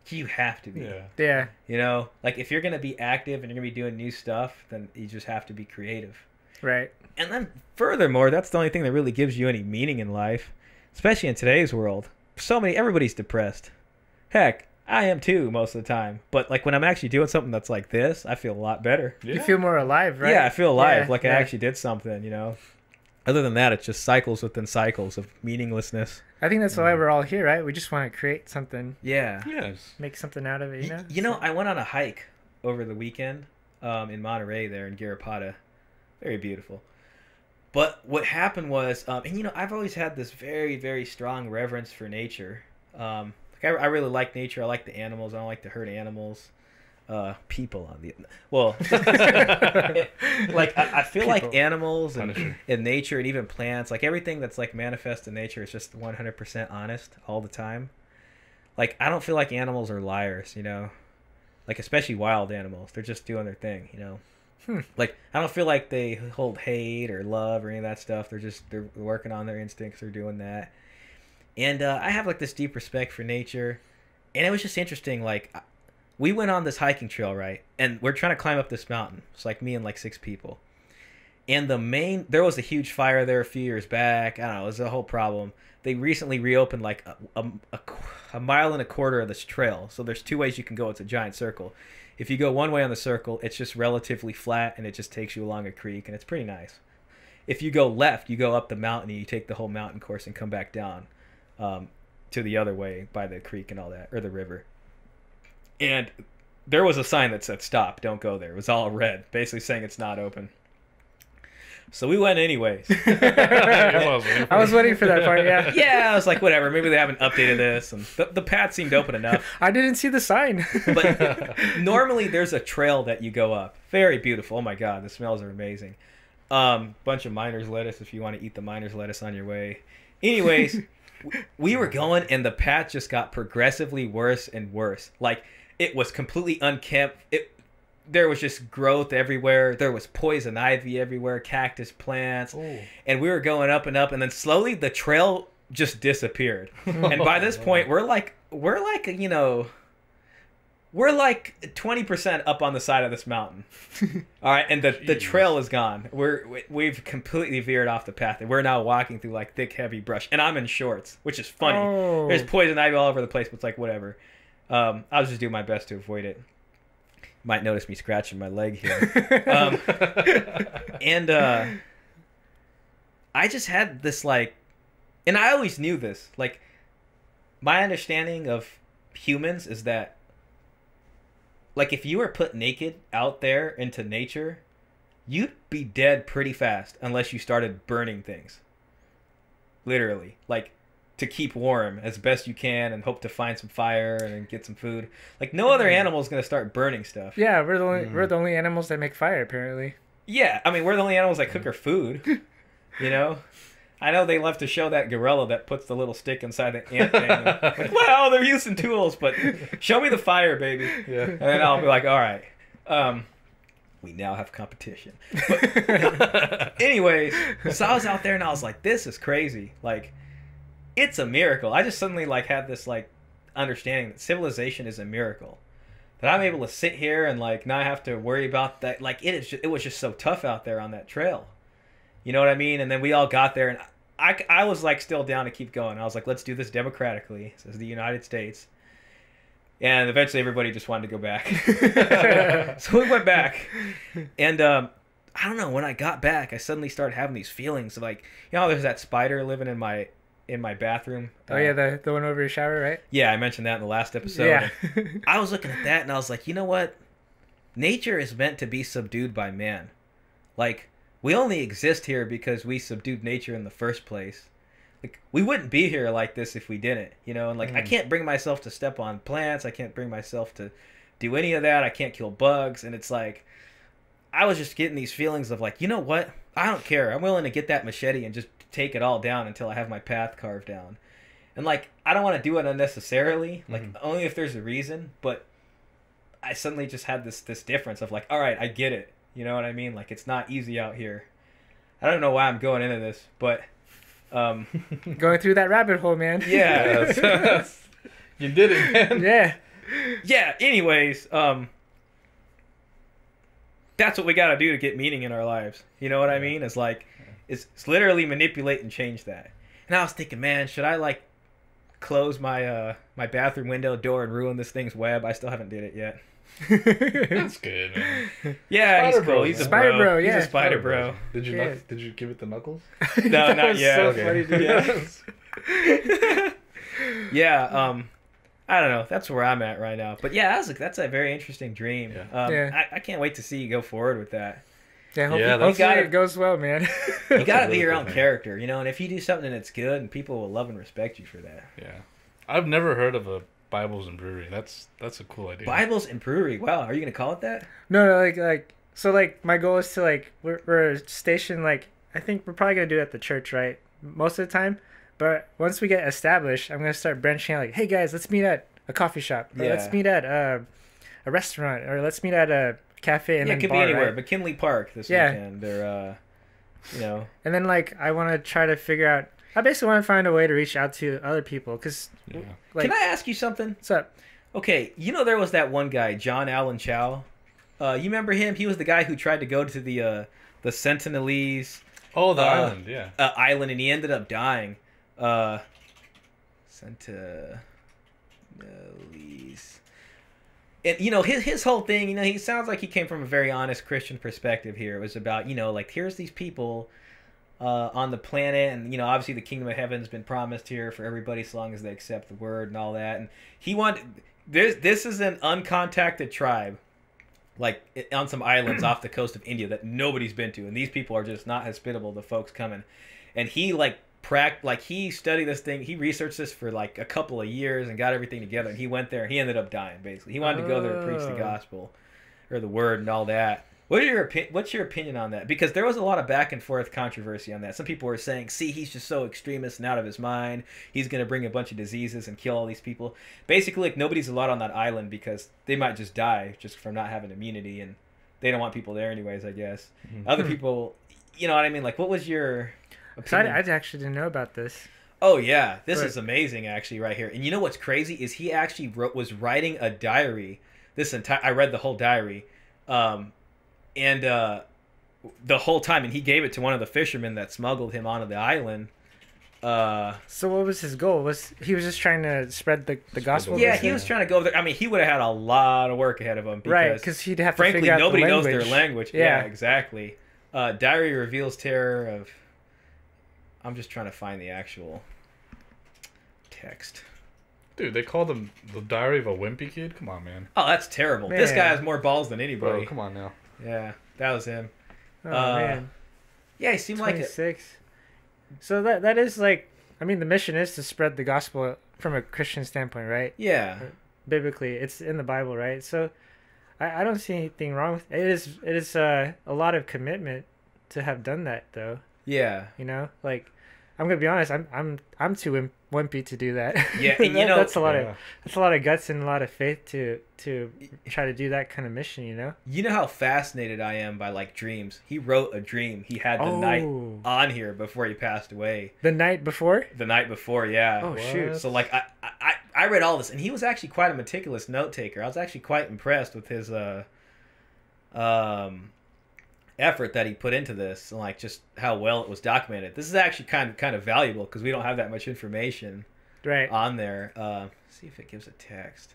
You have to be. Yeah. Yeah. You know, like if you're gonna be active and you're gonna be doing new stuff, then you just have to be creative. Right. And then furthermore, that's the only thing that really gives you any meaning in life, especially in today's world. So many, everybody's depressed. Heck, I am too most of the time. But like when I'm actually doing something that's like this, I feel a lot better. Yeah. You feel more alive, right? Yeah, I feel alive, Yeah, like yeah. I actually did something, you know. Other than that, it's just cycles within cycles of meaninglessness. I think that's why we're all here, right? We just want to create something, Yeah. Yes. make something out of it. You know. Y- You know, I went on a hike over the weekend um, in Monterey there in Garrapata. Very beautiful. But what happened was, um, and you know, I've always had this very, very strong reverence for nature. Um, like I, I really like nature. I like the animals. I don't like to hurt animals. Uh, people on the well, like I, I feel like animals and, and nature and even plants, like everything that's like manifest in nature, is just one hundred percent honest all the time. Like I don't feel like animals are liars, you know, like especially wild animals. They're just doing their thing, you know. Hmm. Like I don't feel like they hold hate or love or any of that stuff. They're just they're working on their instincts. They're doing that, and uh, I have like this deep respect for nature, and it was just interesting. Like we went on this hiking trail, right, and we're trying to climb up this mountain. It's like me and like six people, and the main there was a huge fire there a few years back. I don't know, it was a whole problem. They recently reopened like a, a, a, a mile and a quarter of this trail, so there's two ways you can go. It's a giant circle, If you go one way on the circle, it's just relatively flat and it just takes you along a creek and it's pretty nice. If you go left, you go up the mountain and you take the whole mountain course and come back down um, to the other way by the creek and all that, or the river. And there was a sign that said "Stop! Don't go there." It was all red, basically saying it's not open. So we went anyways. I was waiting for that part. Yeah. yeah, I was like, whatever. Maybe they haven't updated this, and the, the path seemed open enough. I didn't see the sign. But normally there's a trail that you go up. Very beautiful. Oh my god, the smells are amazing. Um, bunch of miners lettuce if you want to eat the miners lettuce on your way. Anyways, w- we were going and the path just got progressively worse and worse. Like it was completely unkempt. It there was just growth everywhere. There was poison ivy everywhere, cactus plants, and we were going up and up, and then slowly the trail just disappeared. and by this point, we're like we're like you know we're like 20% up on the side of this mountain. All right and the, the trail is gone. We're we- we've completely veered off the path and we're now walking through like thick heavy brush and i'm in shorts which is funny. Oh. there's poison ivy all over the place but it's like whatever. Um, i was just doing my best to avoid it. Might notice me scratching my leg here. Um, and uh, i just had this like and i always knew this like my understanding of humans is that like if you were put naked out there into nature you'd be dead pretty fast unless you started burning things. Literally. Like to keep warm as best you can and hope to find some fire and get some food. Like no other mm-hmm. animal is going to start burning stuff. Yeah, we're the only we're mm-hmm. the only animals that make fire apparently. yeah i mean we're the only animals that cook mm-hmm. our food you know I know they love to show that gorilla that puts the little stick inside the ant thing. Like, well, they're using tools, but show me the fire, baby. Yeah. And then I'll be like, all right. Um, we now have competition. But anyways, so I was out there and I was like, this is crazy. Like, it's a miracle. I just suddenly like had this like understanding that civilization is a miracle. That I'm able to sit here and like not have to worry about that. Like it is, just, it was just so tough out there on that trail. You know what I mean? And then we all got there, and I, I was like still down to keep going. I was like, let's do this democratically. This is the United States. And eventually everybody just wanted to go back. so we went back. And um, I don't know, when I got back, I suddenly started having these feelings of like, you know, there's that spider living in my in my bathroom. Oh yeah, the the one over your shower, right? Yeah, I mentioned that in the last episode. yeah. I was looking at that and I was like, you know what? Nature is meant to be subdued by man. Like, we only exist here because we subdued nature in the first place. Like, we wouldn't be here like this if we didn't, you know? And, like, I mm. can't bring myself to step on plants. I can't bring myself to do any of that. I can't kill bugs. And it's like, I was just getting these feelings of, like, you know what? I don't care. I'm willing to get that machete and just take it all down until I have my path carved down. And, like, I don't want to do it unnecessarily, like, mm-hmm. only if there's a reason, but I suddenly just had this this difference of like, all right, I get it. You know what I mean? Like it's not easy out here. I don't know why I'm going into this, but um, Going through that rabbit hole, man. yeah, That's- that's- you did it, man. yeah. yeah. Anyways, um, that's what we got to do to get meaning in our lives. You know what I mean? It's like, it's, it's literally manipulate and change that. And I was thinking, man, should I like close my uh my bathroom window door and ruin this thing's web? I still haven't did it yet. That's good, man. Yeah, he's cool. bro, He's a. Spider bro, He's yeah. a spider bro. Did you Yeah. knuck- did you give it the knuckles? No, That not was yet. so Okay. funny. Yeah. yeah. Um, I don't know. That's where I'm at right now. But yeah, that's a, that's a very interesting dream. Yeah. Um, Yeah. I, I can't wait to see you go forward with that. Yeah, hope Yeah, yeah, that's- hopefully gotta- it goes well, man. You got to be your own man. character, you know. And if you do something that's good, and people will love and respect you for that. Yeah. I've never heard of a Bibles and brewery. That's that's a cool idea. Bibles and brewery. Wow, are you gonna call it that? No, no, like like so like my goal is to like we're we're stationed like I think we're probably gonna do it at the church, right? Most of the time. But once we get established, I'm gonna start branching out like, hey guys, let's meet at a coffee shop. Or let's meet at uh, a restaurant or let's meet at a cafe and yeah, then it could bar, be anywhere. right? McKinley Park this Yeah. weekend. Or uh, you know, And then like I want to try to figure out. I basically want to find a way to reach out to other people because Yeah. like can I ask you something? what's up? Okay, you know there was that one guy, John Allen Chau. Uh, you remember him? He was the guy who tried to go to the uh, the Sentinelese Oh, the Uh, island. Yeah. uh, island, and he ended up dying. Uh, Sentinelese. and you know his his whole thing. You know, he sounds like he came from a very honest Christian perspective. Here, it was about you know like here's these people. Uh, on the planet, and you know, obviously the kingdom of heaven's been promised here for everybody, as long as they accept the word and all that. And he wanted this. This is an uncontacted tribe, like on some islands off the coast of India that nobody's been to, and these people are just not hospitable to folks coming. And he like prac like he studied this thing. He researched this for like a couple of years and got everything together. And he went there. and He ended up dying. Basically, he wanted to go there and preach the Oh. gospel or the word and all that. What are your opi- what's your opinion on that? Because there was a lot of back and forth controversy on that. Some people were saying, "See, he's just so extremist and out of his mind. He's going to bring a bunch of diseases and kill all these people." Basically, like nobody's allowed on that island because they might just die just from not having immunity, and they don't want people there anyways. I guess other people, you know what I mean? Like, what was your I. I actually didn't know about this. Oh yeah, this Right. is amazing actually right here. And you know what's crazy is he actually wrote was writing a diary. This entire I read the whole diary, um, and uh, the whole time, and he gave it to one of the fishermen that smuggled him onto the island. Uh, So what was his goal? Was he was just trying to spread the, the gospel? yeah, he was trying to go over there. I mean, he would have had a lot of work ahead of him. Because, right because he'd have to frankly, figure out the nobody knows their language. language. Yeah, Yeah. exactly. Uh, diary reveals terror of. I'm just trying to find the actual text. Dude, they called him the Diary of a Wimpy Kid. Come on, man. Oh, that's terrible. This guy has more balls than anybody. Bro, come on now. Yeah, that was him. Oh Uh, man, Yeah, he seemed like twenty it. six. So that that is like, I mean, the mission is to spread the gospel from a Christian standpoint, right? Yeah, Biblically, it's in the Bible, right? So, I, I don't see anything wrong with it. Is it is uh, a lot of commitment to have done that though. yeah, You know, like I'm gonna be honest, I'm I'm I'm too wimpy to do that. Yeah, and you know- that's a lot Yeah. of that's a lot of guts and a lot of faith to to try to do that kind of mission. You know. You know how fascinated I am by like dreams. He wrote a dream he had the night Oh. on here before he passed away. The night before. The night before, yeah. Oh shoot. So like I, I I read all this and he was actually quite a meticulous note taker. I was actually quite impressed with his uh um effort that he put into this and like just how well it was documented. This is actually kind of kind of valuable because we don't have that much information Right. on there. Uh, see if it gives a text.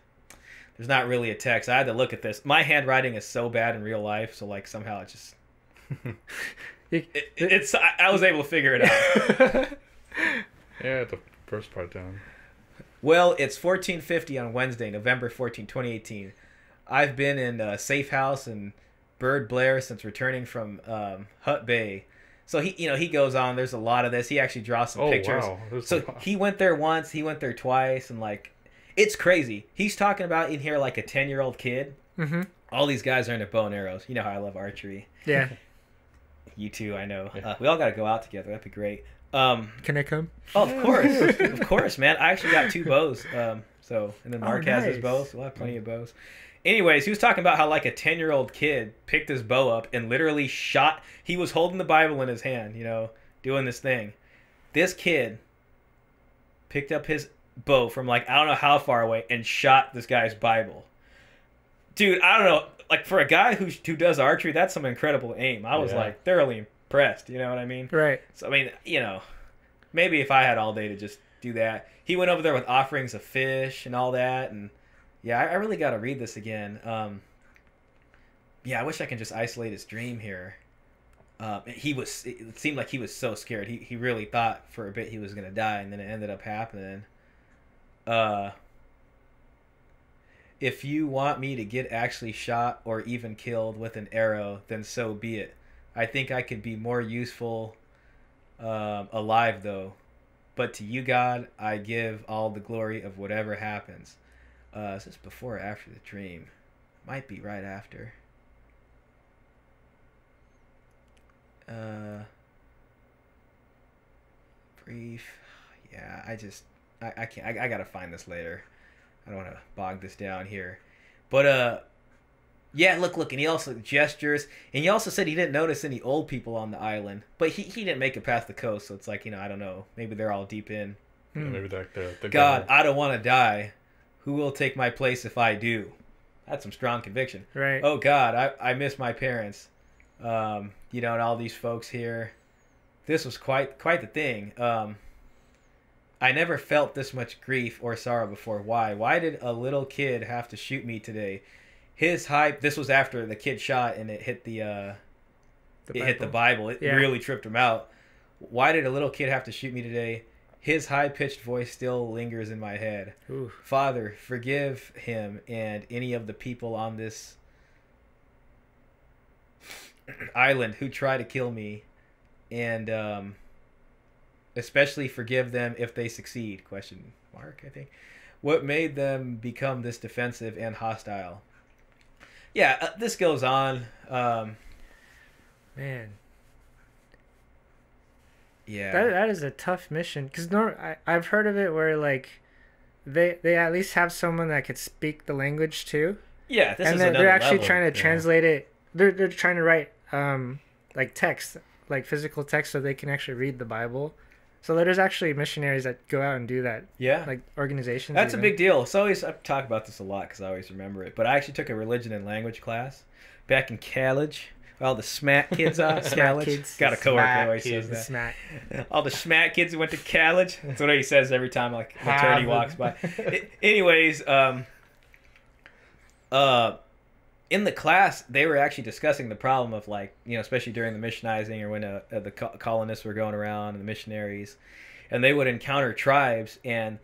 There's not really a text. I had to look at this. My handwriting is so bad in real life, so like somehow it just it, it's I, I was able to figure it out. Yeah, the first part down. Well, it's 1450 on Wednesday, November 14, 2018. I've been in a Safe House and Port Blair since returning from um, Hut Bay. So he, you know, he goes on. There's a lot of this. He actually draws some Oh, pictures. wow. So he went there once. He went there twice, and like, it's crazy. He's talking about in here like a 10 year old kid. hmm All these guys are into bow and arrows. You know how I love archery. Yeah. You too, I know. Yeah. Uh, we all got to go out together. That'd be great. Um, Can I come? Oh, of course, of course, man. I actually got two bows. Um, so and then Oh, Mark has his nice. bow, so we'll have plenty of bows. Anyways, he was talking about how like a ten year old kid picked his bow up and literally shot. He was holding the Bible in his hand, you know, doing this thing. This kid picked up his bow from like I don't know how far away and shot this guy's Bible. Dude, I don't know. Like for a guy who who does archery, that's some incredible aim. I was Yeah. like thoroughly impressed. You know what I mean? Right. So I mean, you know, maybe if I had all day to just do that. He went over there with offerings of fish and all that, and yeah, I, I really got to read this again. Um, yeah, I wish I can just isolate his dream here. Um, he was. It seemed like he was so scared. He he really thought for a bit he was gonna die, and then it ended up happening. Uh. If you want me to get actually shot or even killed with an arrow, then so be it. I think I could be more useful um, alive, though. But to you, God, I give all the glory of whatever happens. Uh, is this before or after the dream? Might be right after. Uh, brief. Yeah, I just, I, I can't, I, I gotta find this later. I don't want to bog this down here. But, uh, yeah, look, look, and he also gestures, and he also said he didn't notice any old people on the island, but he, he didn't make it past the coast, so it's like, you know, I don't know, maybe they're all deep in. Yeah, Hmm. maybe that the, the God, guy- I don't want to die. Who will take my place if I do? That's some strong conviction. Right. Oh God, I, I miss my parents. Um, you know, and all these folks here. This was quite quite the thing. Um, I never felt this much grief or sorrow before. Why? Why did a little kid have to shoot me today? His hype. This was after the kid shot and it hit the. uh The It hit the Bible. It Yeah. really tripped him out. Why did a little kid have to shoot me today? His high pitched voice still lingers in my head. Ooh. Father, forgive him and any of the people on this island who try to kill me, and um, especially forgive them if they succeed. Question mark. I think. What made them become this defensive and hostile? Yeah, uh, this goes on. Um, Man, yeah. that that is a tough mission. Cause nor I I've heard of it where like, they they at least have someone that could speak the language too, yeah, this and is another they're actually level. trying to yeah. translate it. They're they're trying to write um like text, like physical text, so they can actually read the Bible. So there's actually missionaries that go out and do that, Yeah, like organizations. That's a big deal. It's always I talk about this a lot because I always remember it. But I actually took a religion and language class back in college. All the smack kids out of college. kids. Got a coworker Smack always kids. says that. Smack. All the smack kids who went to college. That's what he says every time like attorney walks by. Anyways, um, uh, in the class they were actually discussing the problem of like you know especially during the missionizing or when uh, the colonists were going around and the missionaries, and they would encounter tribes and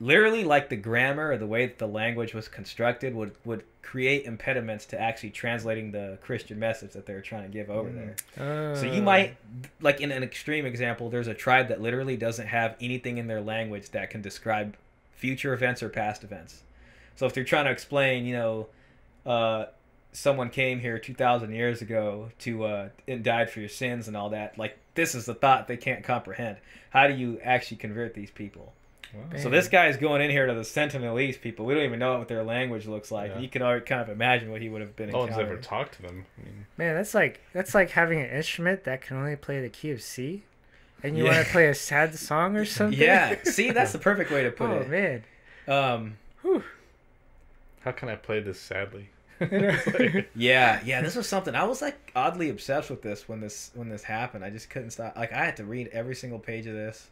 literally like the grammar or the way that the language was constructed would would create impediments to actually translating the Christian message that they're trying to give over there. So you might, like in an extreme example, there's a tribe that literally doesn't have anything in their language that can describe future events or past events. So if they're trying to explain, you know, uh, someone came here 2,000 years ago to uh, and died for your sins and all that, like this is the thought they can't comprehend. How do you actually convert these people? Wow. So this guy is going in here to the Sentinelese people. We don't even know what their language looks like. Yeah. You can already kind of imagine what he would have been. No one's ever talked to them. I mean, Man, that's like that's like having an instrument that can only play the key of C, and you Yeah. want to play a sad song or something. Yeah, see, that's the perfect way to put oh it. man. Um, how can I play this sadly? yeah, yeah, this was something I was like oddly obsessed with this when this when this happened. I just couldn't stop. Like I had to read every single page of this.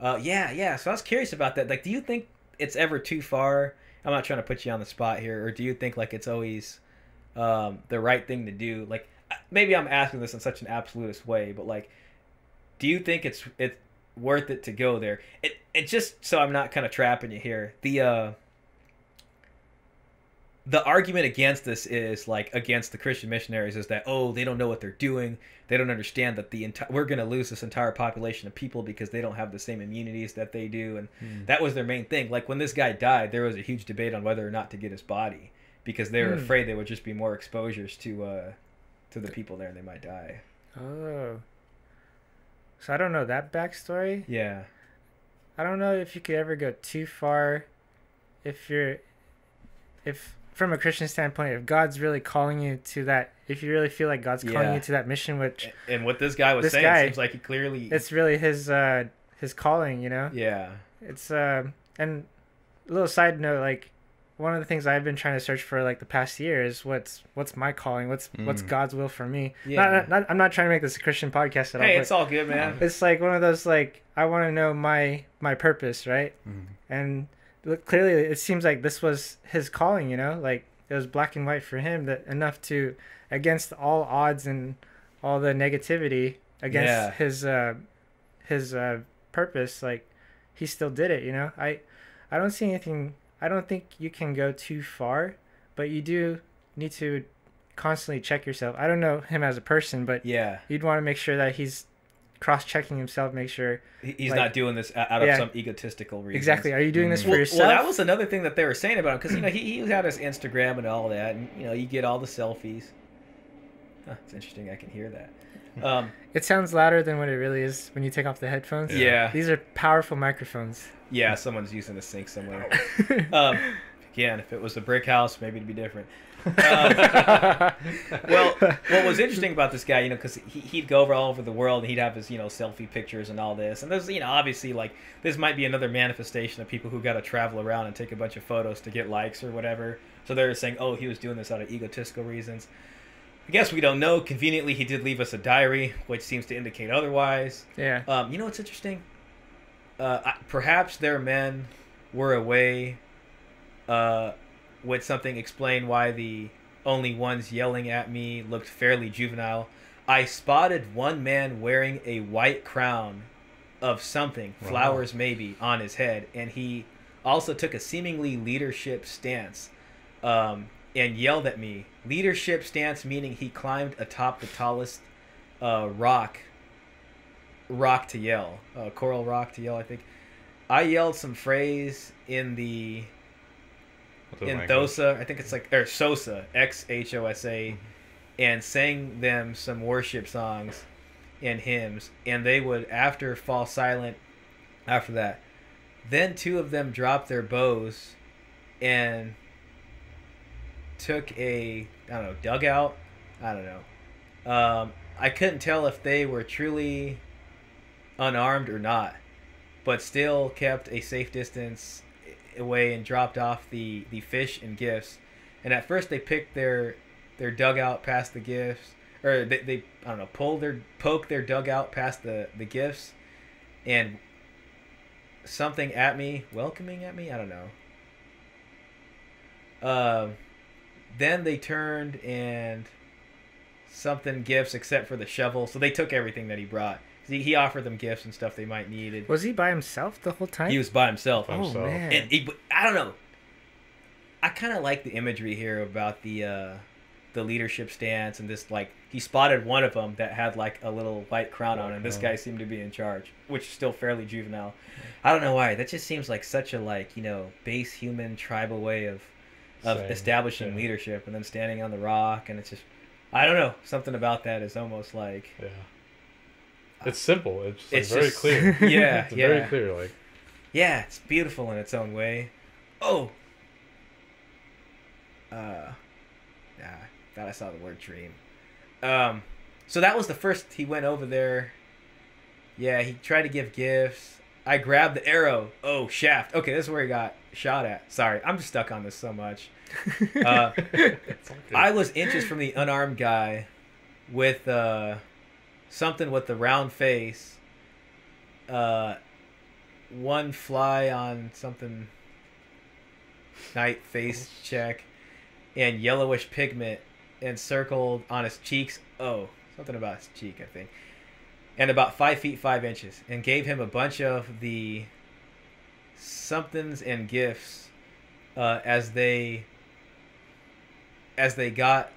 Uh, yeah, yeah. So I was curious about that. Like, do you think it's ever too far? I'm not trying to put you on the spot here, or do you think like it's always um, the right thing to do? Like, maybe I'm asking this in such an absolutist way, but like, do you think it's it's worth it to go there? It it just so I'm not kind of trapping you here. The uh, the argument against this is like against the Christian missionaries is that oh they don't know what they're doing they don't understand that the entire we're going to lose this entire population of people because they don't have the same immunities that they do and Hmm. that was their main thing like when this guy died there was a huge debate on whether or not to get his body because they were Hmm. afraid there would just be more exposures to uh to the people there and they might die Oh. So I don't know that backstory. yeah I don't know if you could ever go too far, if you're, if from a Christian standpoint, if God's really calling you to that, if you really feel like God's calling you to that mission, which and what this guy was This saying guy- seems like he clearly it's really his uh his calling, you know. yeah It's uh, and a little side note, like one of the things I've been trying to search for like the past year is what's what's my calling, what's what's Mm. God's will for me. Yeah. Not, not, I'm not trying to make this a Christian podcast at all. hey it's all good man it's like one of those like I want to know my my purpose, right? Mhm. And clearly, it seems like this was his calling. You know, like it was black and white for him that enough to against all odds and all the negativity against Yeah. his uh his uh purpose like he still did it you know i i don't see anything i don't think you can go too far but you do need to constantly check yourself i don't know him as a person but yeah you'd want to make sure that he's cross-checking himself make sure he's Like- not doing this out of Yeah. some egotistical reason exactly are you doing this Mm. for well, yourself well, that was another thing that they were saying about him because you know he, he had his Instagram and all that, and you know you get all the selfies. Huh, it's interesting. I can hear that. Um, it sounds louder than what it really is when you take off the headphones yeah, these are powerful microphones yeah. Someone's using a sink somewhere. Um, again, if it was a brick house, maybe it'd be different. Um, well, what was interesting about this guy, you know, because he, he'd go over all over the world and he'd have his, you know, selfie pictures and all this. And there's, you know, obviously, like, this might be another manifestation of people who got to travel around and take a bunch of photos to get likes or whatever. So they're saying, oh, he was doing this out of egotistical reasons. I guess we don't know. Conveniently, he did leave us a diary, which seems to indicate otherwise. yeah Um, you know what's interesting? uh, I- perhaps their men were away uh, with something explain why the only ones yelling at me looked fairly juvenile. I spotted one man wearing a white crown of something, Wow. flowers maybe, on his head, and he also took a seemingly leadership stance um, and yelled at me. Leadership stance meaning he climbed atop the tallest uh, rock rock to yell, uh, coral rock to yell. I think I yelled some phrase in the In? Thosa. I think it's like or Sosa X H O S A, and sang them some worship songs and hymns, and they would after fall silent after that. Then two of them dropped their bows and took a I don't know dugout. I don't know. Um, I couldn't tell if they were truly unarmed or not, but still kept a safe distance away and dropped off the, the fish and gifts. And at first they picked their their dugout past the gifts, or they, they I don't know pulled their poke their dugout past the the gifts, and something at me, welcoming at me. I don't know. Um, then they turned and something gifts except for the shovel. So they took everything that he brought. He, he offered them gifts and stuff they might needed. Was he by himself the whole time? He was by himself. Oh himself. man. And he, I don't know. I kind of like the imagery here about the uh, the leadership stance and this like he spotted one of them that had like a little white crown on, and this guy seemed to be in charge, which is still fairly juvenile. I don't know why. That just seems like such a like you know base human tribal way of of Same, establishing yeah. leadership, and then standing on the rock, and it's just I don't know something about that is almost like Yeah. It's simple. It's, just, like, It's very just- clear. yeah, it's yeah. very clear. Like Yeah, it's beautiful in its own way. Oh. Uh, yeah, thought I saw the word dream. Um, so that was the first he went over there. Yeah, he tried to give gifts. I grabbed the arrow. Oh, shaft. Okay, this is where he got shot at. Sorry, I'm just stuck on this so much. Uh, it's all good. I was inches from the unarmed guy with uh, something with the round face. Uh, one fly on something night face check and yellowish pigment encircled on his cheeks. Oh, something about his cheek, I think. And about five feet five inches, and gave him a bunch of the somethings and gifts uh, as they as they got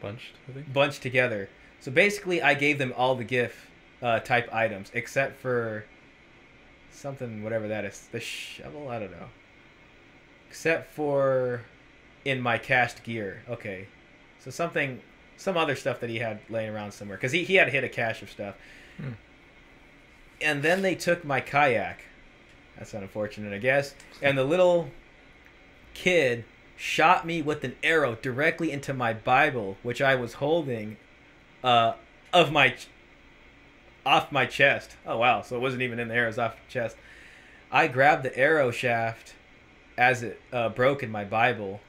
bunched. I think. bunched together. So basically, I gave them all the GIF uh, type items except for something, whatever that is. The shovel? I don't know. Except for in my cached gear. Okay. So something, some other stuff that he had laying around somewhere. Because he, he had hit a cache of stuff. Hmm. And then they took my kayak. That's unfortunate, I guess. And the little kid shot me with an arrow directly into my Bible, which I was holding, uh, of my, ch- off my chest. Oh wow! So it wasn't even in the arrows off the chest. I grabbed the arrow shaft as it uh, broke in my Bible,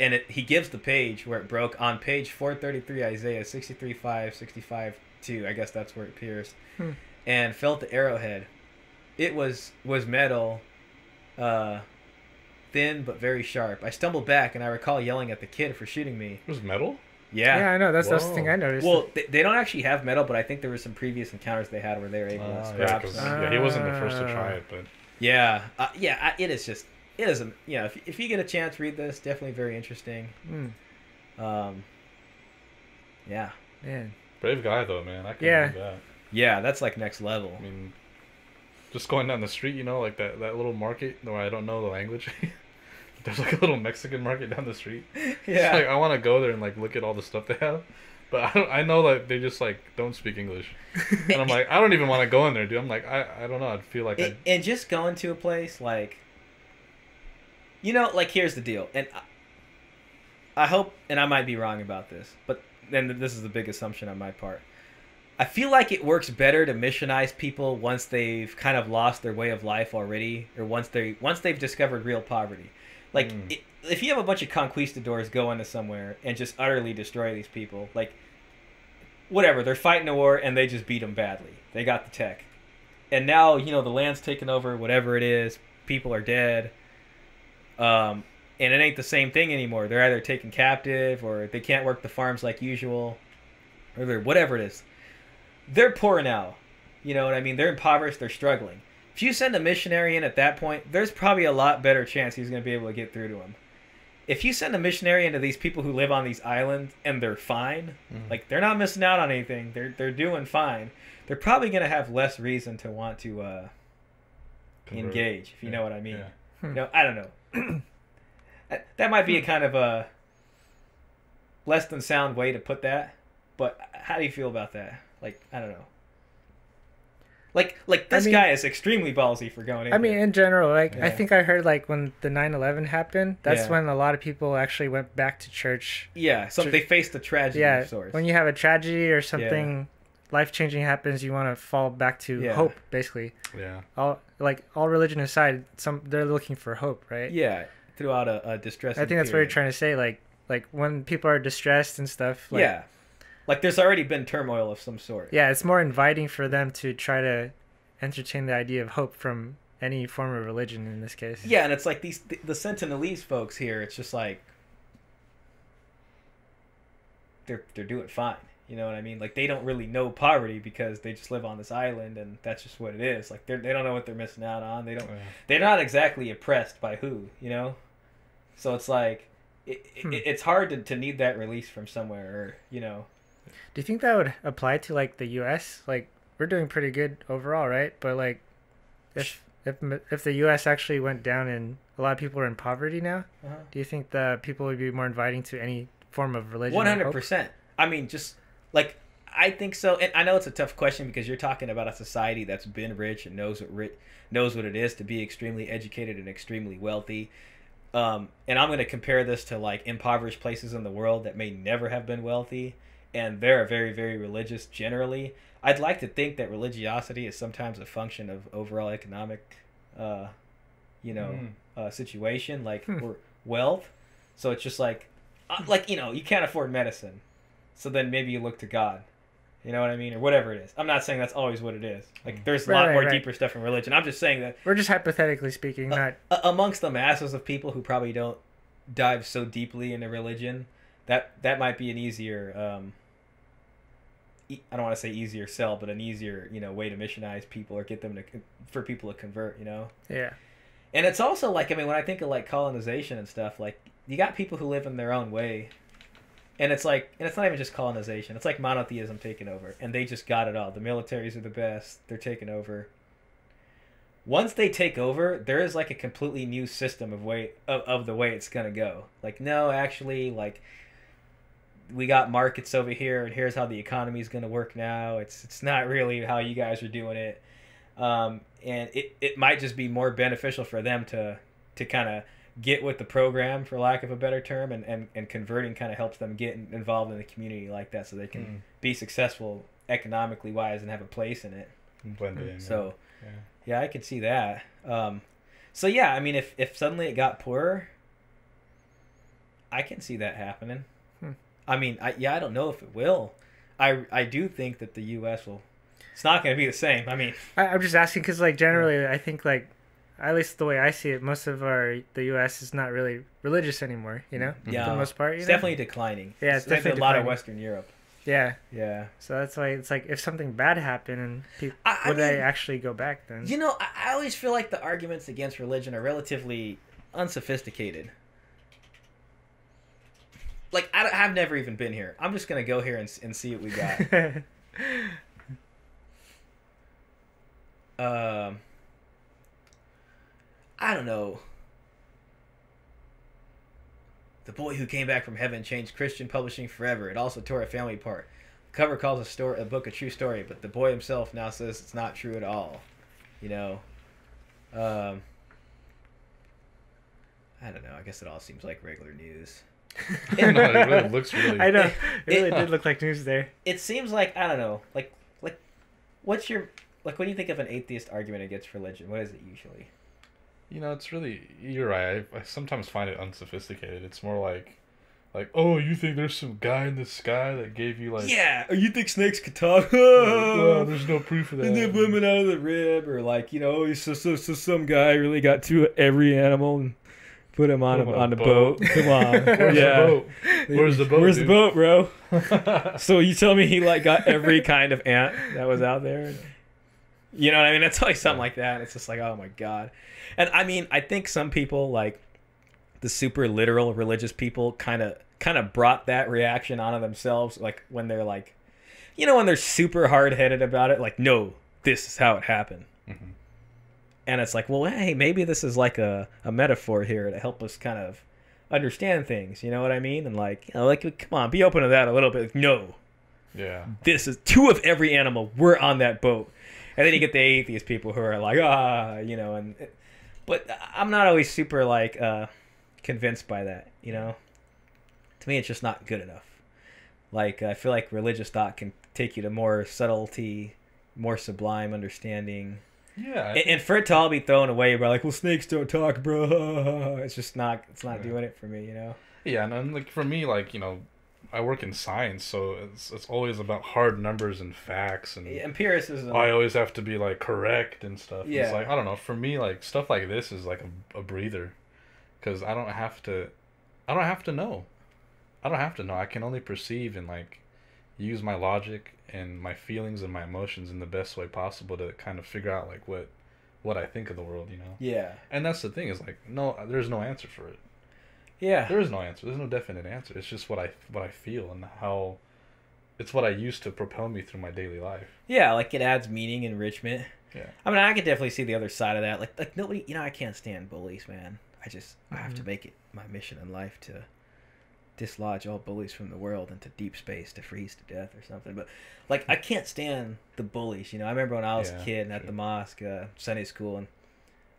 and it he gives the page where it broke on page four thirty three Isaiah sixty three five sixty five two. I guess that's where it pierced, Hmm. and felt the arrowhead. It was was metal. Uh, thin but very sharp. I stumbled back and I recall yelling at the kid for shooting me. It was metal. Yeah. Yeah, I know. That's, that's the thing I noticed. Well, they, they don't actually have metal, but I think there were some previous encounters they had where they were able to yeah, some. yeah, he wasn't the first to try Ah. it, but Yeah, uh, yeah, I, it is just it is a you know if, if you get a chance read this definitely very interesting. Mm, Um, yeah, man. brave guy though, man. I can Yeah. that. yeah, that's like next level. I mean, just going down the street, you know, like that that little market where I don't know the language. There's like a little Mexican market down the street. Yeah, like, I want to go there and like look at all the stuff they have, but I don't, I know that they just like don't speak English, and I'm like I don't even want to go in there, dude. I'm like I I don't know. I'd feel like and, and just going to a place like, you know, like here's the deal, and I, I hope, and I might be wrong about this, but then this is the big assumption on my part. I feel like it works better to missionize people once they've kind of lost their way of life already, or once they once they've discovered real poverty. Like Mm. i if you have a bunch of conquistadors go into somewhere and just utterly destroy these people, like whatever, they're fighting a war and they just beat them badly. They got the tech. and now you know the land's taken over. Whatever it is, people are dead. Um, and it ain't the same thing anymore. They're either taken captive or they can't work the farms like usual, or they're whatever it is. They're poor now. You know what I mean? They're impoverished. They're struggling. If you send a missionary in at that point, there's probably a lot better chance he's going to be able to get through to them. If you send a missionary into these people who live on these islands and they're fine, Mhm. like they're not missing out on anything, they're they're doing fine. They're probably going to have less reason to want to uh, engage, if you Yeah, know what I mean. yeah. You know, I don't know. that, that might be a kind of a less than sound way to put that, but how do you feel about that? Like, I don't know. Like, like I this mean- guy is extremely ballsy for going in. I mean, there. in general, like I think I heard like when the 9/11 happened, that's Yeah. when a lot of people actually went back to church. yeah, so Ju- they faced the tragedy yeah, of when you have a tragedy or something life changing happens, you want to fall back to Yeah. hope. Basically, Yeah. all like all religion aside, some they're looking for hope, right? yeah, throughout a, a distressing. I think that's what you're trying to say. Like like when people are distressed and stuff. Like, yeah, like there's already been turmoil of some sort. yeah, it's more inviting for them to try to entertain the idea of hope from any form of religion in this case. Yeah, and it's like these the, the Sentinelese folks here. It's just like they're they're doing fine. You know what I mean? Like they don't really know poverty because they just live on this island, and that's just what it is. Like they they don't know what they're missing out on. They don't. Yeah. They're not exactly oppressed by who, you know. So it's like it, Hmm. it, it's hard to, to need that release from somewhere, or you know. Do you think that would apply to like the U.S.? Like we're doing pretty good overall, right? But like, if if if the U.S. actually went down and a lot of people are in poverty now, Uh-huh. do you think that people would be more inviting to any form of religion? One hundred percent. I mean, just like I think so, and I know it's a tough question because you're talking about a society that's been rich and knows what rich knows what it is to be extremely educated and extremely wealthy. Um, and I'm going to compare this to like impoverished places in the world that may never have been wealthy, and they're very very religious generally. I'd like to think that religiosity is sometimes a function of overall economic, uh, you know, Mm. uh, situation like Hmm. or wealth. So it's just like, uh, like you know, you can't afford medicine, so then maybe you look to God. You know what I mean, or whatever it is. I'm not saying that's always what it is. Like, there's a Right, lot right, more right. deeper stuff in religion. I'm just saying that We're just hypothetically speaking, Uh, not amongst the masses of people who probably don't dive so deeply into religion, that that might be an easier. Um, I don't want to say easier sell, but an easier you know way to missionize people or get them to for people to convert. You know. yeah. And it's also like I mean when I think of like colonization and stuff, like you got people who live in their own way. And it's like and it's not even just colonization. It's like monotheism taking over and they just got it all. The militaries are the best. They're taking over. Once they take over, there is like a completely new system of way of, of the way it's going to go. Like no, actually like we got markets over here and here's how the economy is going to work now. It's it's not really how you guys are doing it um, and it, it might just be more beneficial for them to to kind of get with the program for lack of a better term and, and, and converting kind of helps them get involved in the community like that so they can Mm. be successful economically wise and have a place in it Blend it in. so yeah. yeah i can see that um, so yeah i mean if, if suddenly it got poorer i can see that happening. I mean I, yeah i don't know if it will i i do think that the us will it's not going to be the same i mean I, I'm just asking because like generally, I think like at least the way I see it, most of our the U.S. is not really religious anymore. You know, Yeah, for the most part. You it's know? definitely declining. Yeah, it's like definitely a lot of. Western Europe. Yeah. Yeah, So that's why it's like if something bad happened and people I- I would they actually go back then? you know, I, I always feel like the arguments against religion are relatively unsophisticated. Like I, have never even been here. I'm just gonna go here and, and see what we got. um, I don't know. The boy who came back from heaven changed Christian publishing forever. It also tore a family apart. The cover calls a story, a book a true story, but the boy himself now says it's not true at all. You know, um, I don't know. I guess it all seems like regular news. no, it really looks really. I know. It It- really did look like news there. It seems like I don't know. Like like, what's your like when you think of an atheist argument against religion? What is it usually? You know, it's really. You're right. I, I sometimes find it unsophisticated. It's more like, like, oh, you think there's some guy in the sky that gave you like, yeah, or you think snakes could talk? oh, there's no proof of that. and then women out of the rib, or like you know, so so so some guy really got to every animal and put him on Put him on on a a boat. boat. Come on, Where's yeah. the boat? Where's the boat? Where's the boat, bro? so you tell me he like got every kind of ant that was out there? You know what I mean? It's like something like that. It's just like, oh my god. And I mean, I think some people like the super literal religious people kind of kind of brought that reaction onto themselves like when they're like you know when they're super hard-headed about it like no this is how it happened Mhm. And it's like well hey maybe this is like a, a metaphor here to help us kind of understand things you know what i mean? And like you know, like come on be open to that a little bit. Like, no. Yeah. this is two of every animal We're on that boat. And then you get the atheist people who are like ah you know and but i'm not always super like uh convinced by that you know? To me it's just not good enough. Like i feel like religious thought can take you to more subtlety more sublime understanding Yeah. And, and for it to all be thrown away bro, like well snakes don't talk bro it's just not it's not Yeah. doing it for me you know Yeah, and, and like for me, like you know, I work in science, so it's it's always about hard numbers and facts, and empiricism I always have to be like correct and stuff. Yeah. It's like I don't know. For me, like stuff like this is like a, a breather, because I don't have to, I don't have to know, I don't have to know. I can only perceive and like use my logic and my feelings and my emotions in the best way possible to kind of figure out like what what I think of the world, you know. yeah And that's the thing is like no, there's no answer for it. yeah There is no answer. There's no definite answer. It's just what I what I feel and how it's what I use to propel me through my daily life. Yeah, like it adds meaning, enrichment. Yeah. I mean, I could definitely see the other side of that. Like, like nobody, you know, I can't stand bullies, man. I just, I have to Mm-hmm. make it my mission in life to dislodge all bullies from the world into deep space to freeze to death or something. But like, I can't stand the bullies. You know, I remember when I was Yeah, a kid and at sure. the mosque, uh, Sunday school, and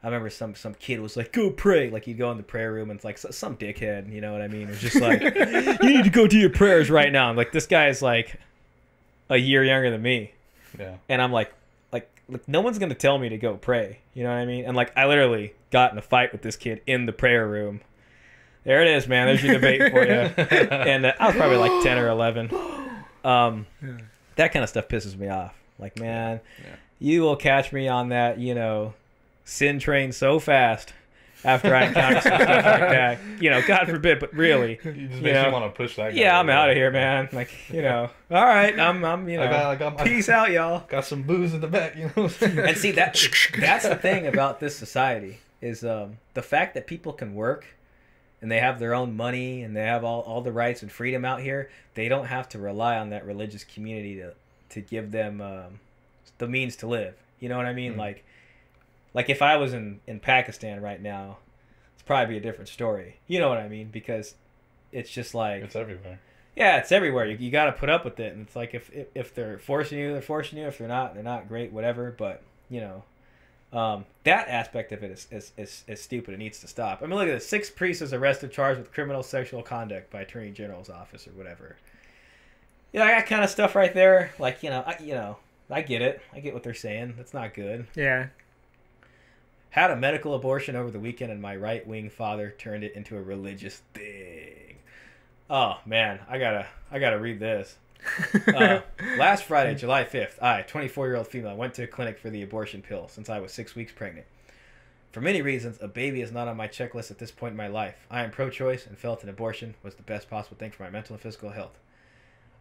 I remember some some kid was like, "Go pray!" Like you'd go in the prayer room and it's like some dickhead, you know what I mean? Was just like, "You need to go do your prayers right now." I'm like, this guy's like a year younger than me Yeah. and I'm like, like, no one's gonna tell me to go pray. You know what I mean? And like, I literally got in a fight with this kid in the prayer room. There it is, man. There's your debate for you. and uh, I was probably like ten or eleven. Um, that kind of stuff pisses me off. Like, man, Yeah. you will catch me on that, you know, sin train so fast after I encounter some stuff like that. You know, God forbid, but really, you makes know, you want to push that guy. yeah, I'm out of here, man. Like, you know, all right, I'm, I'm, you know, I got, I got my, peace out, y'all. Got some booze in the back, you know. What I'm saying? and see that that's the thing about this society is um, the fact that people can work and they have their own money and they have all, all the rights and freedom out here they don't have to rely on that religious community to to give them um, the means to live you know what i mean Mm. like like if i was in in pakistan right now it's probably be a different story you know what i mean because it's just like it's everywhere. yeah, it's everywhere. You, you got to put up with it, and it's like if, if if they're forcing you, they're forcing you. If they're not, they're not. Great, whatever. But you know, um, that aspect of it is, is, is, is stupid. It needs to stop. I mean, look at this: six priests is arrested, charged with criminal sexual conduct by Attorney General's office or whatever. Yeah, that kind of stuff right there. Like you know, I, you know, I get it. I get what they're saying. That's not good. Yeah. Had a medical abortion over the weekend, and my right wing father turned it into a religious thing. Oh man, I gotta I gotta read this. Uh, last Friday, July 5th, I, 24 year old female, went to a clinic for the abortion pill since I was six weeks pregnant. For many reasons, a baby is not on my checklist at this point in my life. I am pro choice and felt an abortion was the best possible thing for my mental and physical health.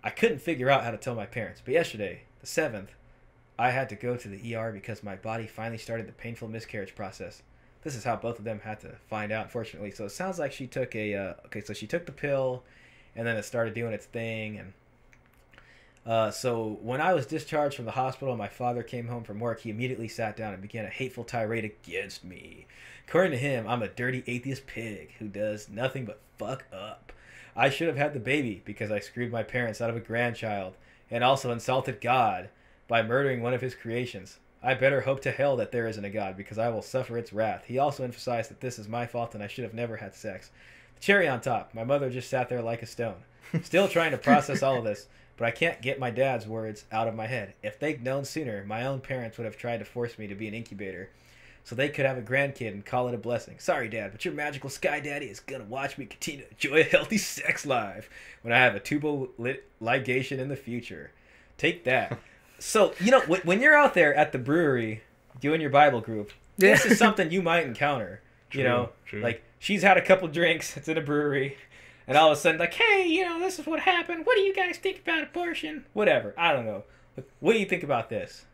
I couldn't figure out how to tell my parents, but yesterday, the 7th, I had to go to the ER because my body finally started the painful miscarriage process. This is how both of them had to find out, unfortunately. So it sounds like she took a, uh, okay, so she took the pill and then it started doing its thing and uh, so when I was discharged from the hospital and my father came home from work, he immediately sat down and began a hateful tirade against me. According to him, I'm a dirty atheist pig who does nothing but fuck up. I should have had the baby because I screwed my parents out of a grandchild and also insulted God by murdering one of his creations. I better hope to hell that there isn't a God because I will suffer its wrath. He also emphasized that this is my fault and I should have never had sex. The cherry on top, my mother just sat there like a stone, still trying to process all of this but I can't get my dad's words out of my head. If they'd known sooner, my own parents would have tried to force me to be an incubator. so they could have a grandkid and call it a blessing. Sorry, Dad, but your magical sky daddy is gonna watch me continue to enjoy a healthy sex life when I have a tubal lit ligation in the future. Take that. so you know when, when you're out there at the brewery doing your Bible group, this is something you might encounter. you know, true. like she's had a couple drinks. It's in a brewery. And all of a sudden, like, hey, you know, this is what happened. What do you guys think about abortion? Whatever. I don't know. What do you think about this?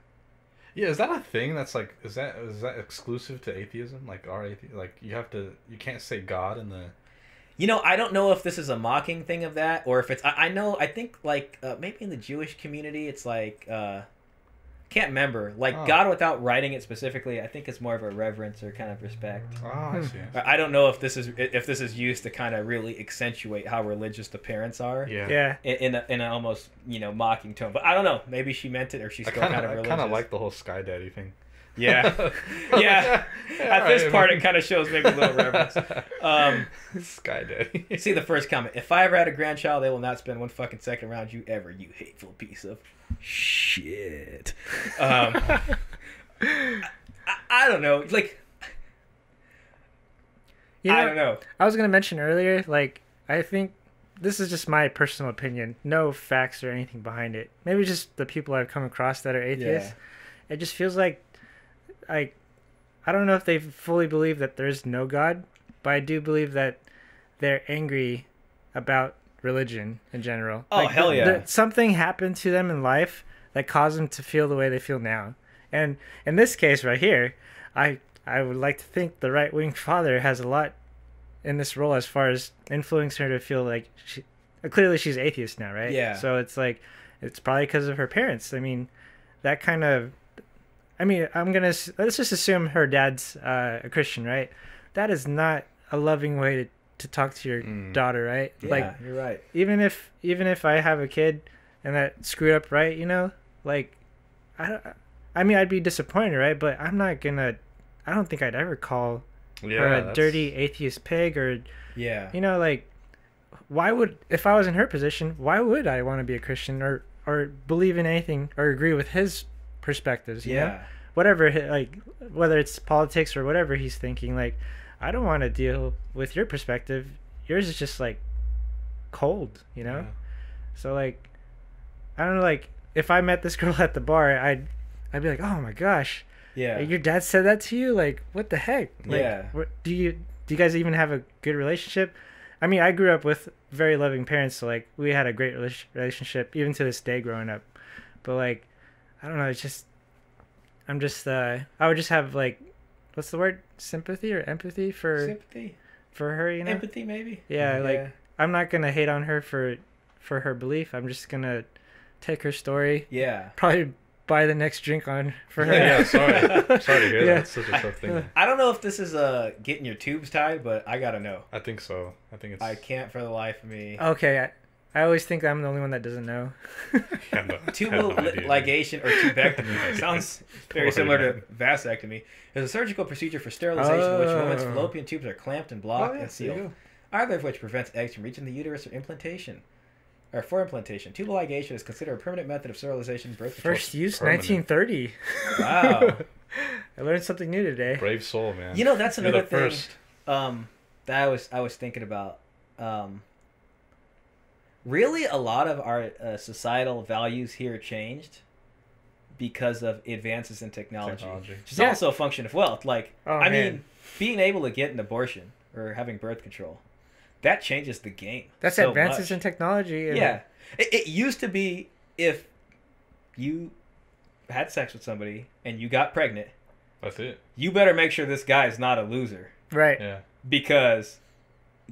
Yeah, is that a thing that's like is that is that exclusive to atheism? Like are athe- like you have to you can't say God in the You know, I don't know if this is a mocking thing of that or if it's. I, I know. I think like uh, maybe in the Jewish community, it's like uh, can't remember. Like Oh. God without writing it specifically. I think it's more of a reverence or kind of respect. Oh, I hmm. see. I I don't know if this is if this is used to kind of really accentuate how religious the parents are. Yeah. Yeah. In in, a, in an almost you know mocking tone, but I don't know. Maybe she meant it, or she's I still kind kind of of I kind of like the whole Sky Daddy thing. Yeah, yeah. At this part, it kind of shows maybe a little reverence. Um, Sky Daddy. See the first comment. If I ever had a grandchild, they will not spend one fucking second around you ever, you hateful piece of shit. Um, I, I don't know. Like, You know, I don't know. I was gonna mention earlier, like I think this is just my personal opinion, no facts or anything behind it. Maybe just the people I've come across that are atheists. It just feels like, like, I don't know if they fully believe that there's no God, but I do believe that they're angry about religion in general. Oh, Like, hell yeah. the- something happened to them in life that caused them to feel the way they feel now. And in this case right here, I I would like to think the right wing father has a lot in this role as far as influencing her to feel like she clearly she's atheist now, right? Yeah. So it's like it's probably because of her parents. I mean, that kind of I mean, I'm gonna let's just assume her dad's uh, a Christian, right? That is not a loving way to, to talk to your Mm. daughter, right? Yeah, Like you're right. even if even if I have a kid and that screwed up, right? You know, like I don't. I mean, I'd be disappointed, right? But I'm not gonna. I don't think I'd ever call yeah, her a that's- dirty atheist pig or Yeah. you know like why would if I was in her position why would I want to be a Christian or or believe in anything or agree with his perspectives you know? Yeah. whatever like whether it's politics or whatever he's thinking like I don't want to deal with your perspective yours is just like cold you know Yeah. so like I don't know like if I met this girl at the bar I'd I'd be like oh my gosh Yeah. your dad said that to you like what the heck like, Yeah. what, do you do you guys even have a good relationship i mean i grew up with very loving parents so like we had a great relationship even to this day growing up but like i don't know it's just i'm just uh i would just have like what's the word sympathy or empathy for Sympathy, for her you know empathy, maybe. Yeah, like- i'm not gonna hate on her for for her belief i'm just gonna take her story yeah. probably buy the next drink on for her Yeah, sorry. Sorry to hear Yeah. that. It's such a tough thing. I don't know if this is uh getting your tubes tied, but I gotta know. I think so. I think it's I can't for the life of me. Okay, I, I always think I'm the only one that doesn't know. No, Tubal no ligation or tubectomy sounds very similar man. to vasectomy. It's a surgical procedure for sterilization in which a woman's Oh. fallopian tubes are clamped and blocked Oh, yeah, and sealed. Either of which prevents eggs from reaching the uterus or implantation. Or for implantation. Tubal ligation is considered a permanent method of sterilization birth control. First use permanent. 1930. Wow. I learned something new today. Brave soul, man. You know that's You're another the thing first. um that I was I was thinking about. Um really a lot of our uh, societal values here changed because of advances in technology. Technology. Which is Yeah. also a function of wealth. Like Oh, I man. mean, being able to get an abortion or having birth control, that changes the game. That's so advances much. in technology. and- Yeah. It, it used to be if you had sex with somebody and you got pregnant, That's it. you better make sure this guy is not a loser Right. Yeah. because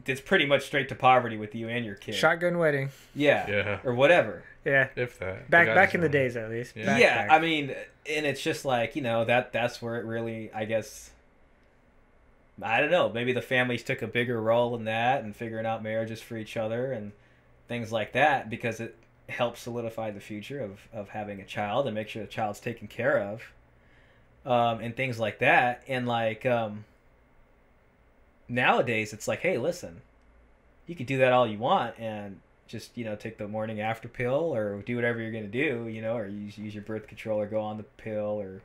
it's pretty much straight to poverty with you and your kid. Shotgun wedding. Yeah. Yeah. Or whatever. Yeah. If that. Back back just in the days, at least. Yeah. Back, yeah, back. I mean, and it's just like you know that that's where it really, I guess. I don't know. Maybe the families took a bigger role in that and figuring out marriages for each other and things like that because it helps solidify the future of, of having a child and make sure the child's taken care of, um, and things like that. And like um, nowadays, it's like, hey, listen, you can do that all you want and just you know take the morning after pill or do whatever you're gonna do, you know, or use use your birth control or go on the pill or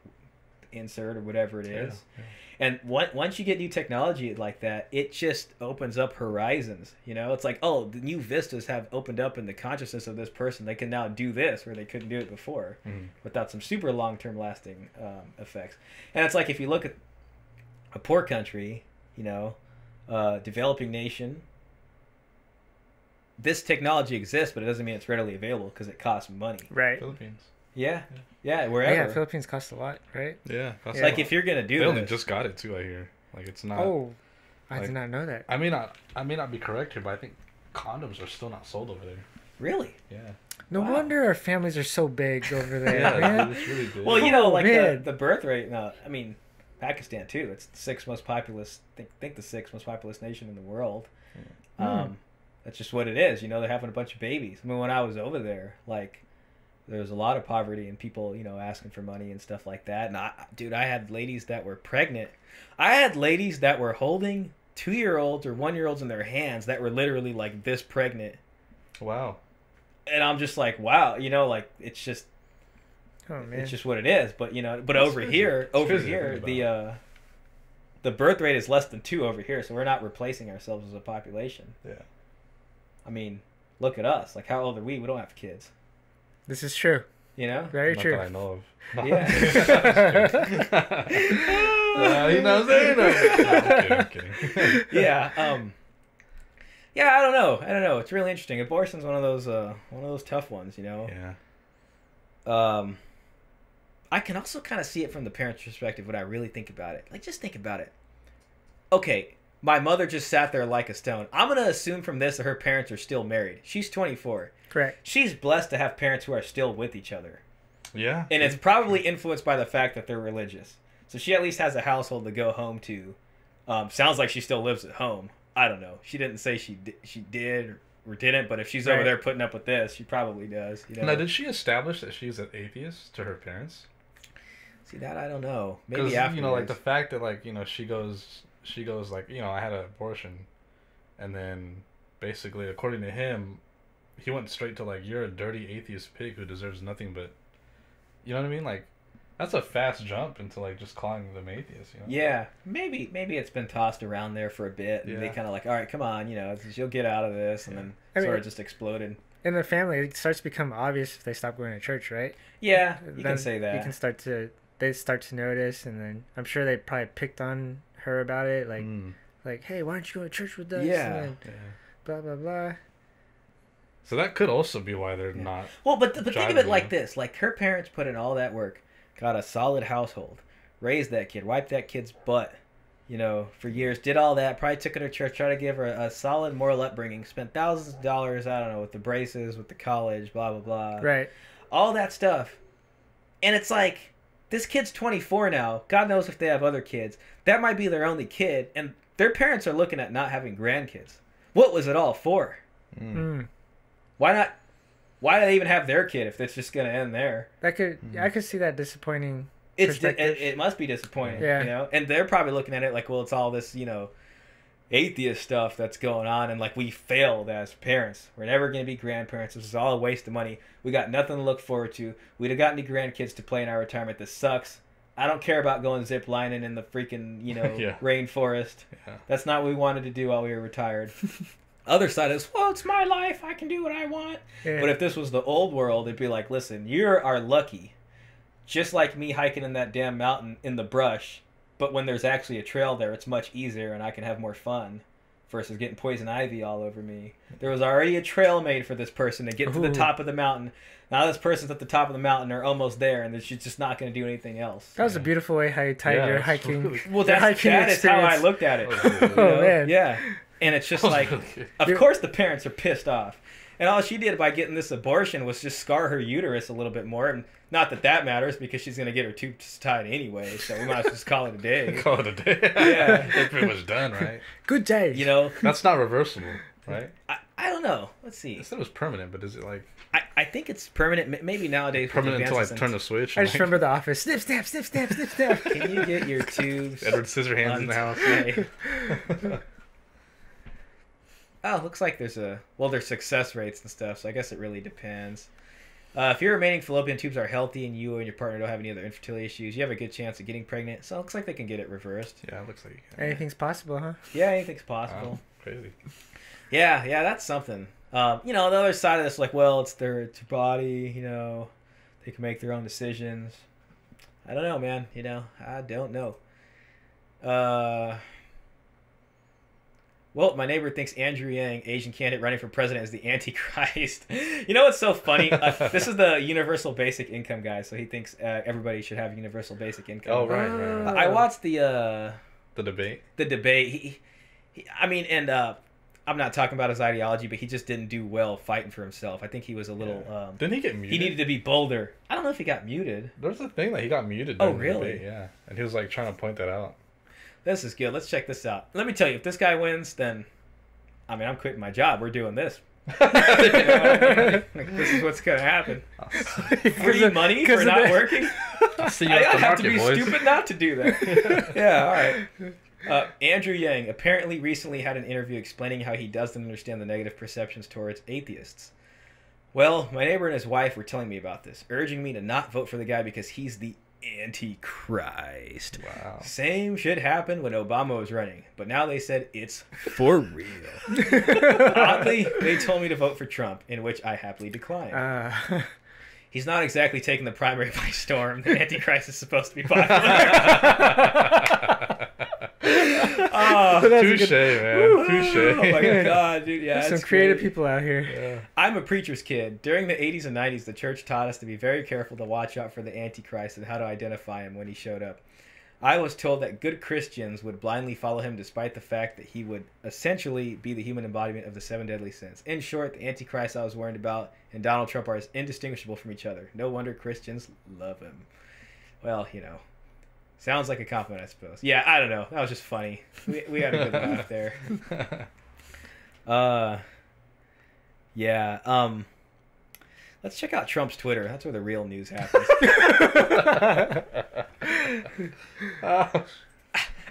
insert or whatever it is. Yeah, And on- once you get new technology like that, it just opens up horizons. You know, it's like, oh, the new vistas have opened up in the consciousness of this person. They can now do this where they couldn't do it before Mhm. without some super long term lasting um, effects. And it's like if you look at a poor country, you know, uh, developing nation, this technology exists, but it doesn't mean it's readily available because it costs money. Right. Philippines. Yeah, yeah, Yeah, wherever. Yeah, Philippines cost a lot, right? Yeah, that's like if you're gonna do they only just got it too. I hear. Like it's not. oh, I like- did not know that. I may not. I may not be correct here, but I think condoms are still not sold over there. really. Yeah. No Wow. wonder our families are so big over there, Yeah, man. dude, it's really big. Well, you know, Oh, like the, the birth rate. No, I mean, Pakistan too. It's the sixth most populous. Think, think the sixth most populous nation in the world. Hmm. Um, that's just what it is. You know, they're having a bunch of babies. I mean, when I was over there, like, there was a lot of poverty and people, you know, asking for money and stuff like that. And I, dude, I had ladies that were pregnant. I had ladies that were holding two-year-olds or one-year-olds in their hands that were literally like this pregnant. wow. And I'm just like, wow, you know, like it's just Oh man. it's just what it is. But you know, but That's over crazy. here, over crazy here, the uh, the birth rate is less than two over here, so we're not replacing ourselves as a population. Yeah. I mean, look at us. Like, how old are we? We don't have kids. This is true. You know? Very Not true. that I know of. Yeah. uh, he knows it. No, I'm kidding. I'm kidding. yeah. Um. Yeah, I don't know. I don't know. It's really interesting. Abortion's one of those uh one of those tough ones. You know. yeah. Um. I can also kind of see it from the parent's perspective when I really think about it. Like, just think about it. Okay, my mother just sat there like a stone. I'm gonna assume from this that her parents are still married. She's 24. Correct. She's blessed to have parents who are still with each other. Yeah. and it's probably influenced by the fact that they're religious. So she at least has a household to go home to. Um, sounds like she still lives at home. I don't know. She didn't say she di- she did or, or didn't, but if she's over there putting up with this, she probably does. You know? Now, did she establish that she's an atheist to her parents? See that I don't know. Maybe Because after you know, like the fact that like you know she goes, she goes like you know I had an abortion, and then basically according to him, he went straight to like you're a dirty atheist pig who deserves nothing but, you know what I mean? Like, that's a fast jump into like just calling them atheists. You know? yeah, maybe maybe it's been tossed around there for a bit, and they kind of like, all right, come on, you know, you'll get out of this, and Yeah. then I mean- sort of just exploded. In the family, it starts to become obvious if they stop going to church, right? Yeah, you Then can say that. You can start to they start to notice, and then I'm sure they probably picked on her about it, like Mm, like, hey, why don't you go to church with us? Yeah. And then yeah. blah blah blah. So that could also be why they're Yeah. not. Well, but, but think of driving it like this: like her parents put in all that work, got a solid household, raised that kid, wiped that kid's butt, you know, for years, did all that. Probably took her to church, tried to give her a, solid moral upbringing, spent thousands of dollars, I don't know, with the braces, with the college, blah blah blah, Right. all that stuff, and it's like this kid's 24 now. God knows if they have other kids. That might be their only kid, and their parents are looking at not having grandkids. What was it all for? Mm. Mm. Why not? Why do they even have their kid if it's just gonna end there? That could Mm-hmm. I could see that disappointing. It's it, it must be disappointing, Yeah. you know. And they're probably looking at it like, well, it's all this, you know, atheist stuff that's going on, and like we failed as parents. We're never gonna be grandparents. This is all a waste of money. We got nothing to look forward to. We'd have got any grandkids to play in our retirement. This sucks. I don't care about going zip lining in the freaking, you know, Yeah. rainforest. Yeah. That's not what we wanted to do while we were retired. Other side is, well, it's my life. I can do what I want. Yeah. But if this was the old world, it'd be like, listen, you are lucky. Just like me hiking in that damn mountain in the brush, but when there's actually a trail there, it's much easier and I can have more fun versus getting poison ivy all over me. There was already a trail made for this person to get to the top of the mountain. Now this person's at the top of the mountain, they're almost there, and she's just not going to do anything else. that was a beautiful way how you tied Yeah, your hiking. really- Well, your that's, hiking that is how I looked at it. That was really you good. Oh, know? man. Yeah. And it's just oh, like, of course the parents are pissed off. And all she did by getting this abortion was just scar her uterus a little bit more. And not that that matters because she's going to get her tubes tied anyway. So we might as well just call it a day. Call it a day. Yeah. They're pretty much done, right? Good day. You know, That's not reversible, right? I, I don't know. Let's see. I said it was permanent, but is it like I, I think it's permanent. Maybe nowadays. permanent until I advances turn the switch? I just Like, remember the office. Snip, snap, snip, snap, snip, snap. Can you get your tubes? Edward Scissorhands in the house. untied? Oh, looks like there's a well, there's success rates and stuff. So I guess it really depends. Uh, if your remaining fallopian tubes are healthy and you and your partner don't have any other infertility issues, you have a good chance of getting pregnant. So it looks like they can get it reversed. Yeah, it looks like you can. Anything's possible, huh? Yeah, anything's Wow, possible. crazy. Yeah, yeah, that's something. Um, you know, the other side of this, like, well, it's their, it's their body. You know, they can make their own decisions. I don't know, man. You know, I don't know. Uh, well, my neighbor thinks Andrew Yang, Asian candidate running for president, is the Antichrist. you know what's so funny? Uh, this is the universal basic income guy, so he thinks uh, everybody should have universal basic income. Oh right, right, right. I watched the. Uh, The debate. the debate. He, he I mean, and uh, I'm not talking about his ideology, but he just didn't do well fighting for himself. I think he was a little. Um, Didn't he get muted? he needed to be bolder. I don't know if he got muted. There's a thing that he got muted. Oh, during the really? debate, Yeah, and he was like trying to point that out. This is good. Let's check this out. Let me tell you, if this guy wins, then, I mean, I'm quitting my job. We're doing this. You know what I mean? Like, this is what's gonna happen. Free money for not working. I'll see you I, I have to be boys. stupid not to do that. yeah, all right. Uh, Andrew Yang apparently recently had an interview explaining how he doesn't understand the negative perceptions towards atheists. Well, my neighbor and his wife were telling me about this, urging me to not vote for the guy because he's the Antichrist. Wow. Same shit happened when Obama was running, but now they said it's for real. Oddly, they told me to vote for Trump, in which I happily declined. Uh, He's not exactly taking the primary by storm. The Antichrist is supposed to be popular. Oh, Touche, man. Touche. oh my god, dude! Yeah, some creative great. people out here. Yeah. I'm a preacher's kid. During the 80s and 90s, the church taught us to be very careful to watch out for the Antichrist and how to identify him when he showed up. I was told that good Christians would blindly follow him despite the fact that he would essentially be the human embodiment of the seven deadly sins. In short, the Antichrist I was worried about and Donald Trump are indistinguishable from each other. No wonder Christians love him. Well, you know. Sounds like a compliment, I suppose. Yeah, I don't know. That was just funny. We, we had a good laugh there. Uh, yeah. Um, let's check out Trump's Twitter. That's where the real news happens.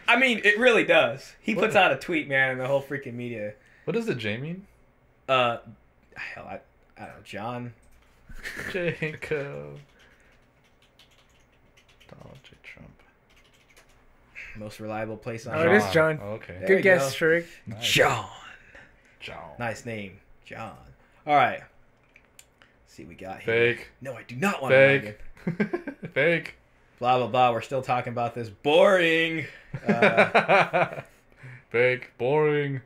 I mean, it really does. He puts out a tweet, man, and the whole freaking media. what does the J mean? Uh, hell, I, I don't know, John. Jacob. Donald J. Trump. Most reliable place on Oh, it is John. Oh, okay. There Good guess, go. Shrek. Nice. John. John. Nice name, John. All right. Let's see what we got here. Fake. No, I do not want to. Fake. Fake. Blah blah blah. We're still talking about this boring. Uh, Fake. Boring.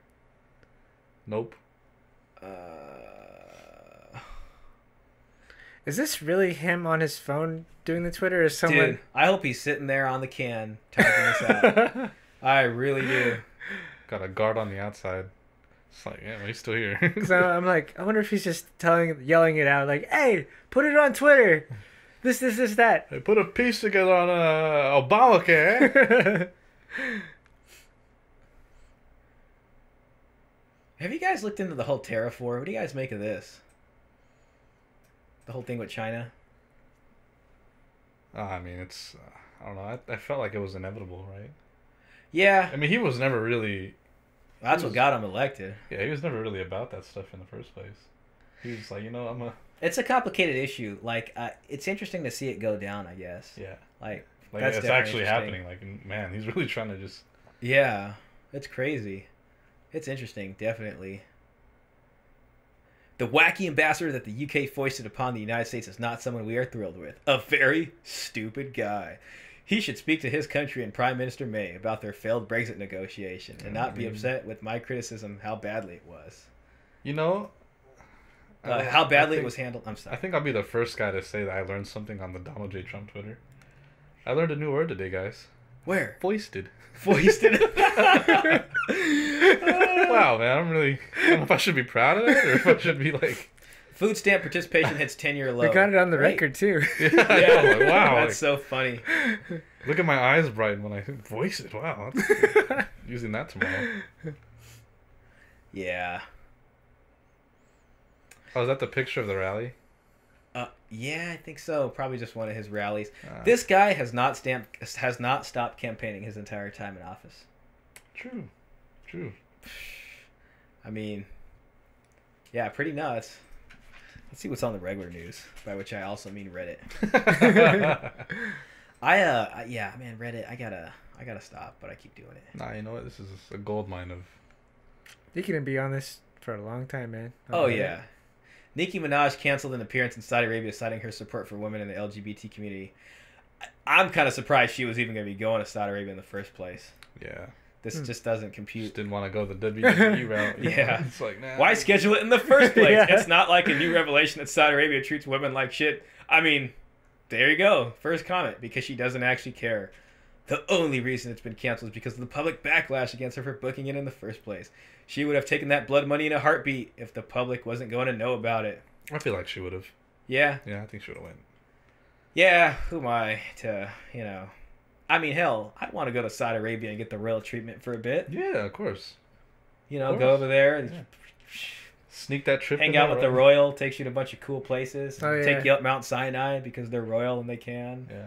Nope. uh, Is this really him on his phone doing the Twitter? Or is someone? Dude, I hope he's sitting there on the can typing this out. I really do. Got a guard on the outside. It's like, yeah, he's still here. So I'm like, I wonder if he's just telling, yelling it out, like, "Hey, put it on Twitter." This, this, this, that. They put a piece together on uh, Obamacare. Have you guys looked into the whole tariff war? What do you guys make of this? The whole thing with China? Oh, I mean, it's. Uh, I don't know. I, I felt like it was inevitable, right? Yeah, I mean, he was never really. that's what got him elected. Yeah, he was never really about that stuff in the first place. He was like, you know, I'm a. It's a complicated issue. Like, uh, it's interesting to see it go down. I guess. Yeah. Like, Like, That's it's actually happening. Like, man, he's really trying to just. yeah, it's crazy. It's interesting, definitely. The wacky ambassador that the UK foisted upon the United States is not someone we are thrilled with. A very stupid guy. He should speak to his country and Prime Minister May about their failed Brexit negotiation and not be Mhm. upset with my criticism how badly it was. You know. Uh, how badly it was handled. I'm sorry. I think I'll be the first guy to say that I learned something on the Donald J. Trump Twitter. I learned a new word today, guys. Where? Foisted. Foisted. wow, man, I'm really. I don't know if I should be proud of that or if I should be like. Food stamp participation hits 10 year low. We got it on the Great. record too. Yeah, I know, like, wow. That's like, so funny. look at my eyes brighten when I voice it. Wow. that's- using that tomorrow. Yeah. Oh, is that the picture of the rally? Uh, yeah, I think so. Probably just one of his rallies. Ah, This guy has not stamped, has not stopped campaigning his entire time in office. True. True. I mean, yeah, pretty nuts. Let's see what's on the regular news, by which I also mean Reddit. I uh yeah, man, Reddit. I gotta I gotta stop, but I keep doing it. nah, you know what? This is a gold mine of. You can be on this for a long time, man. Oh Reddit. yeah. Nicki Minaj canceled an appearance in Saudi Arabia citing her support for women in the LGBT community. I'm kind of surprised she was even going to be going to Saudi Arabia in the first place. Yeah. This Hmm. just doesn't Just compute. didn't want to go the WWE route. Yeah. It's like, nah. Why schedule it in the first place? Yeah. It's not like a new revelation that Saudi Arabia treats women like shit. I mean, there you go. First comment because she doesn't actually care. The only reason it's been canceled is because of the public backlash against her for booking it in the first place. She would have taken that blood money in a heartbeat if the public wasn't going to know about it. I feel like she would have. Yeah, Yeah, I think she would have went. yeah. Who am I to, you know? I mean, hell, I'd want to go to Saudi Arabia and get the royal treatment for a bit. Yeah, of course. You know, Of go over there and Yeah. Sneak that trip. hang out there, with the royal. Takes you to a bunch of cool places. Oh, Take you up Mount Sinai because they're royal and they can. Yeah.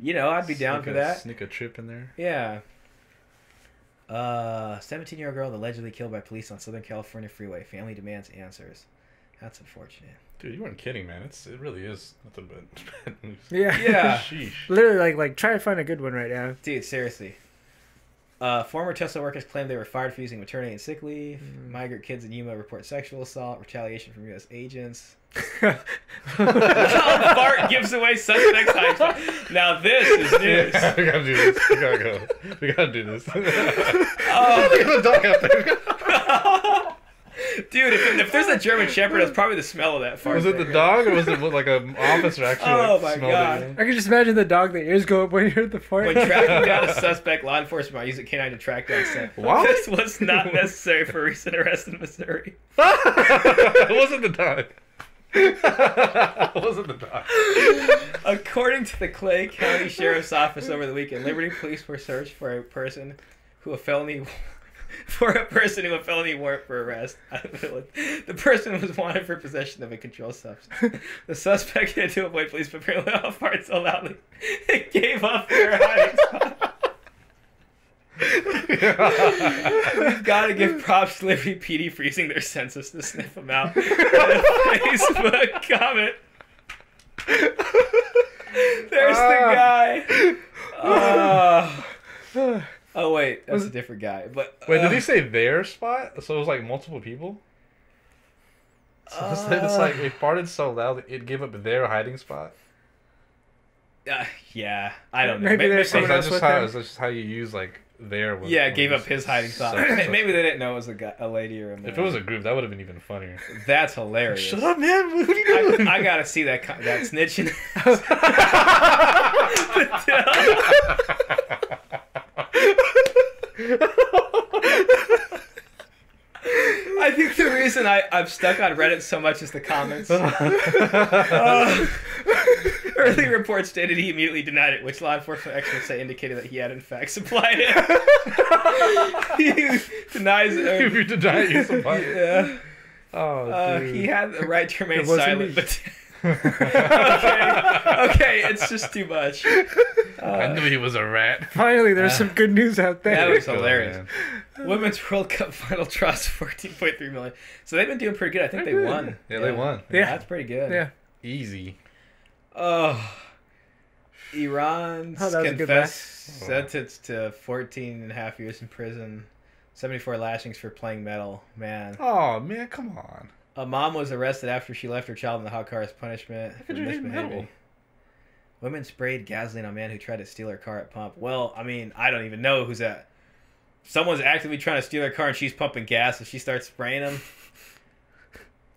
You know, I'd be down Sneak for a- that. Sneak a trip in there. Yeah. Uh, 17 year old girl allegedly killed by police on Southern California freeway. Family demands answers. That's unfortunate. Dude, you weren't kidding, man. It's it really is nothing but bad news. Yeah. Yeah. Sheesh. Literally, like, like try to find a good one right now. Dude, seriously. Uh, former Tesla workers claim they were fired for using maternity and sick leave. Migrant kids in Yuma report sexual assault, retaliation from U.S. agents. Bart gives away suspect's Now this is news. Yeah, we gotta do this. We gotta go. We gotta do this. Oh, Look at the dog out there. Dude, if, if there's a German Shepherd, it's probably the smell of that fart. Was it the dog or was it like an officer actually? Oh like, my God. It, I can just imagine the dog, the ears go up when you heard the fart. When tracking down a suspect, law enforcement might use a canine to track down scent. What? This was not necessary for recent arrest in Missouri. it wasn't the dog. it wasn't the dog. According to the Clay County Sheriff's Office over the weekend, Liberty police were searched for a person who a felony for a person who a felony warrant for arrest. the person was wanted for possession of a controlled substance. The suspect had to avoid police, but apparently all farted so loudly it gave up their hiding spot. We've got to give props to Liberty PD for using their census to sniff them out. Facebook comment. There's the ah. guy. Oh. oh wait, that's a different guy. But Wait, did uh, he say their spot? So it was like multiple people? So it's, it's like it farted so loud it gave up their hiding spot. Uh, yeah, I don't know. Maybe there's So is Someone that else just with how him? that just how you use like their? when- Yeah, when gave up his hiding spot. suck- suck- Maybe they didn't know it was a, guy, a lady or a man. If it was a group, that would have been even funnier. that's hilarious. Shut up, man! What are you I, doing? I gotta see that co- that snitching. I think the reason I, I'm stuck on Reddit so much is the comments. Uh, early reports stated he immediately denied it, which law enforcement experts say indicated that he had in fact supplied it. he denies if it. you deny it, you supply it. Yeah. Oh, Uh, dude. he had the right to remain silent, but okay, okay, it's just too much. I knew he was a rat. Finally, there's some good news out there. That was hilarious. man. Women's World Cup final trust fourteen point three million. So they've been doing pretty good. I think they They're good. won. Yeah, they won. Yeah. that's pretty good. Yeah. Easy. Oh, Iran's Oh, that was a good confessed laugh. Oh. sentenced to 14 and a half years in prison, 74 lashings for playing metal. Man, Oh man, come on. A mom was arrested after she left her child in the hot car as punishment for could you hate misbehaving. Women sprayed gasoline on man who tried to steal her car at pump. Well, I mean, I don't even know who's that. Someone's actively trying to steal her car and she's pumping gas, and she starts spraying them.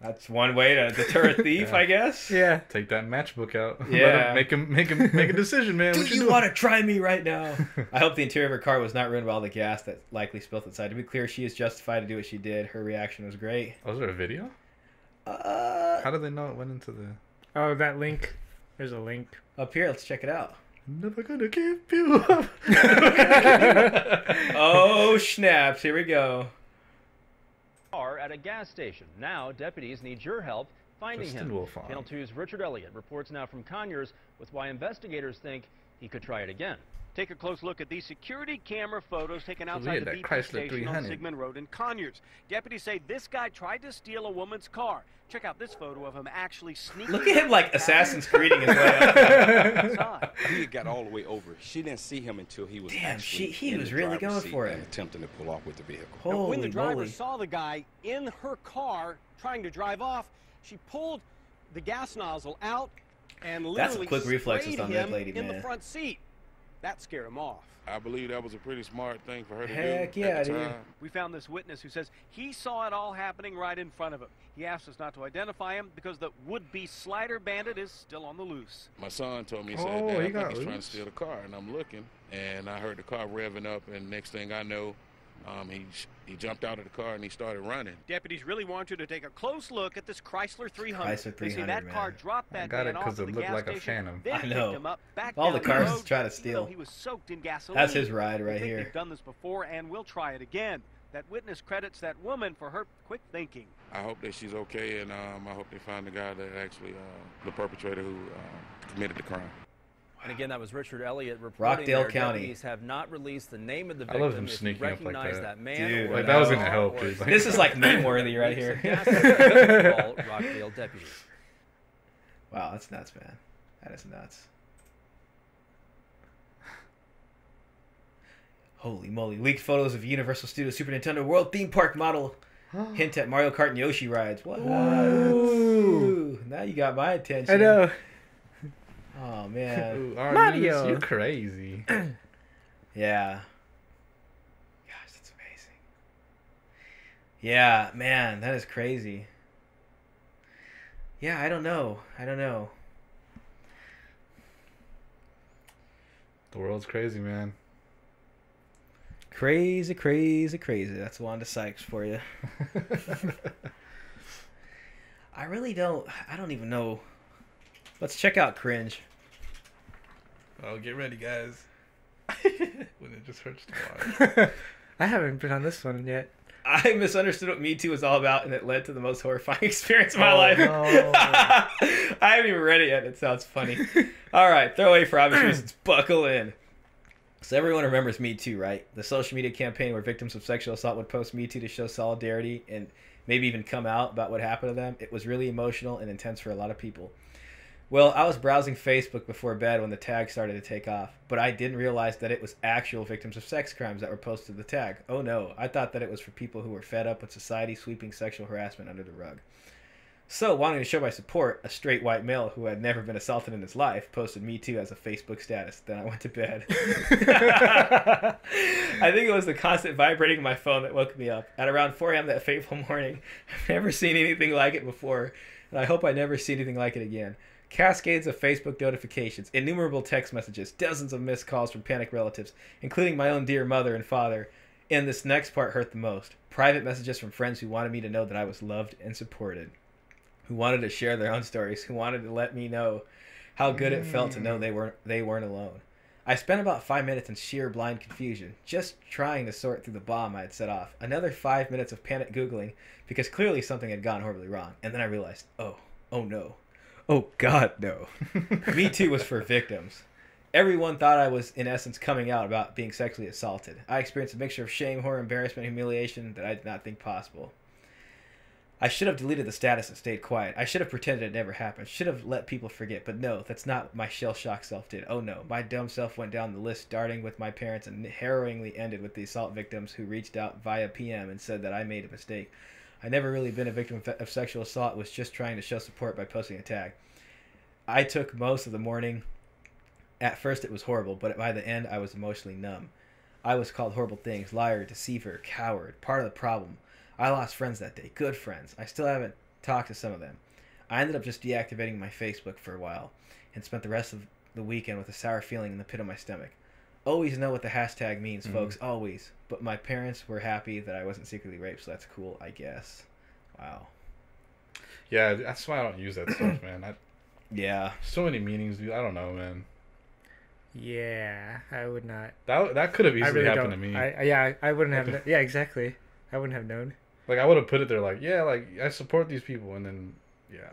That's one way to deter a thief, Yeah. I guess. Yeah. Take that matchbook out. Let Yeah. him, make him make him make a decision, man. Do What you doing? want to try me right now? I hope the interior of her car was not ruined by all the gas that likely spilled inside. To be clear, she is justified to do what she did. Her reaction was great. Oh, was there a video? Uh, How do they know it went into the? Oh, that link. There's a link. up here, let's check it out. Never gonna give you up. Oh, snaps. Here we go. car at a gas station. Now, deputies need your help finding Kristen him. Wolfond. Channel 2's Richard Elliott reports now from Conyers with why investigators think he could try it again. Take a close look at these security camera photos taken outside the that BP station on Sigman Road in Conyers. Deputies say this guy tried to steal a woman's car. Check out this photo of him actually sneaking. Look at him like Assassin's Creeding his way up. He got all the way over. She didn't see him until he was Damn, she- he in was the really going seat for and it. attempting to pull off with the vehicle. Holy Now, when the driver moly. saw the guy in her car trying to drive off, she pulled the gas nozzle out and literally That's literally quick reflexes sprayed on that lady, in the man. front seat. That scared him off. I believe that was a pretty smart thing for her to Heck do. yeah, at the dude. time. We found this witness who says he saw it all happening right in front of him. He asked us not to identify him because the would-be slider bandit is still on the loose. My son told me, he said, Oh, Dad, he I think got he's trying to steal the car. And I'm looking, and I heard the car revving up, and next thing I know, um, he, he jumped out of the car and he started running. Deputies really want you to take a close look at this Chrysler 300. Chrysler They say 300, that car man. dropped I got man it 'cause off at it looked gas like a Phantom. I know. him up back All the down cars road, try to steal. He was soaked in gasoline. That's his ride right here. They've done this before and we'll try it again. That witness credits that woman for her quick thinking. I hope that she's okay, and um, I hope they find the guy that actually, uh, the perpetrator who uh, committed the crime. And again, that was Richard Elliott reporting Rockdale there. County. Deputies have not released the name of the victim. I love him If you sneaking up like recognize that. man Dude, Like, that was the gonna help, or. Like- This is like meme-worthy right here. Rockdale deputies. Wow, that's nuts, man. That is nuts. Holy moly. Leaked photos of Universal Studios Super Nintendo World theme park model. Hint at Mario Kart and Yoshi rides. What? Ooh, now you got my attention. I know. Oh, man. Ooh, Artemis, Mario. You're crazy. Yeah. Gosh, that's amazing. Yeah, man, that is crazy. Yeah, I don't know. I don't know. the world's crazy, man. Crazy, crazy, crazy. That's Wanda Sykes for you. I really don't. I don't even know. Let's check out cringe. Oh, get ready, guys. when it just hurts to watch. I haven't been on this one yet. I misunderstood what Me Too was all about, and it led to the most horrifying experience of my Oh, life. no. I haven't even read it yet. It sounds funny. all right, throw away for obvious reasons. Buckle in. So everyone remembers Me Too, right? The social media campaign where victims of sexual assault would post Me Too to show solidarity and maybe even come out about what happened to them. It was really emotional and intense for a lot of people. Well, I was browsing Facebook before bed when the tag started to take off, but I didn't realize that it was actual victims of sex crimes that were posted to the tag. Oh no, I thought that it was for people who were fed up with society sweeping sexual harassment under the rug. So, wanting to show my support, a straight white male who had never been assaulted in his life posted me too as a Facebook status. Then I went to bed. I think it was the constant vibrating of my phone that woke me up. At around 4 a.m. that fateful morning, I've never seen anything like it before, and I hope I never see anything like it again. Cascades of Facebook notifications, innumerable text messages, dozens of missed calls from panicked relatives, including my own dear mother and father. And this next part hurt the most. Private messages from friends who wanted me to know that I was loved and supported, who wanted to share their own stories, who wanted to let me know how good it felt to know they weren't they weren't alone. I spent about five minutes in sheer blind confusion, just trying to sort through the bomb I had set off. Another five minutes of panic googling because clearly something had gone horribly wrong. And then I realized, oh, oh no, oh God, no. Me too was for victims. Everyone thought I was, in essence, coming out about being sexually assaulted. I experienced a mixture of shame, horror, embarrassment, humiliation that I did not think possible. I should have deleted the status and stayed quiet. I should have pretended it never happened. Should have let people forget. But no, that's not what my shell shock self did. Oh no, my dumb self went down the list, starting with my parents and harrowingly ended with the assault victims who reached out via PM and said that I made a mistake. I never really been a victim of- sexual assault. Was just trying to show support by posting a tag. I took most of the morning. At first, it was horrible, but by the end, I was emotionally numb. I was called horrible things liar, deceiver, coward, part of the problem. I lost friends that day, good friends. I still haven't talked to some of them. I ended up just deactivating my Facebook for a while and spent the rest of the weekend with a sour feeling in the pit of my stomach. Always know what the hashtag means, Mhm. folks, always. But my parents were happy that I wasn't secretly raped, so that's cool, I guess. Wow. Yeah, that's why I don't use that stuff, man. I, yeah. So many meanings, dude. I don't know, man. Yeah, I would not. That that could have I easily really happened don't. to me. I, I- yeah, I I wouldn't have. Like- kn- yeah, exactly. I wouldn't have known. Like I would have put it there, like yeah, like I support these people, and then yeah.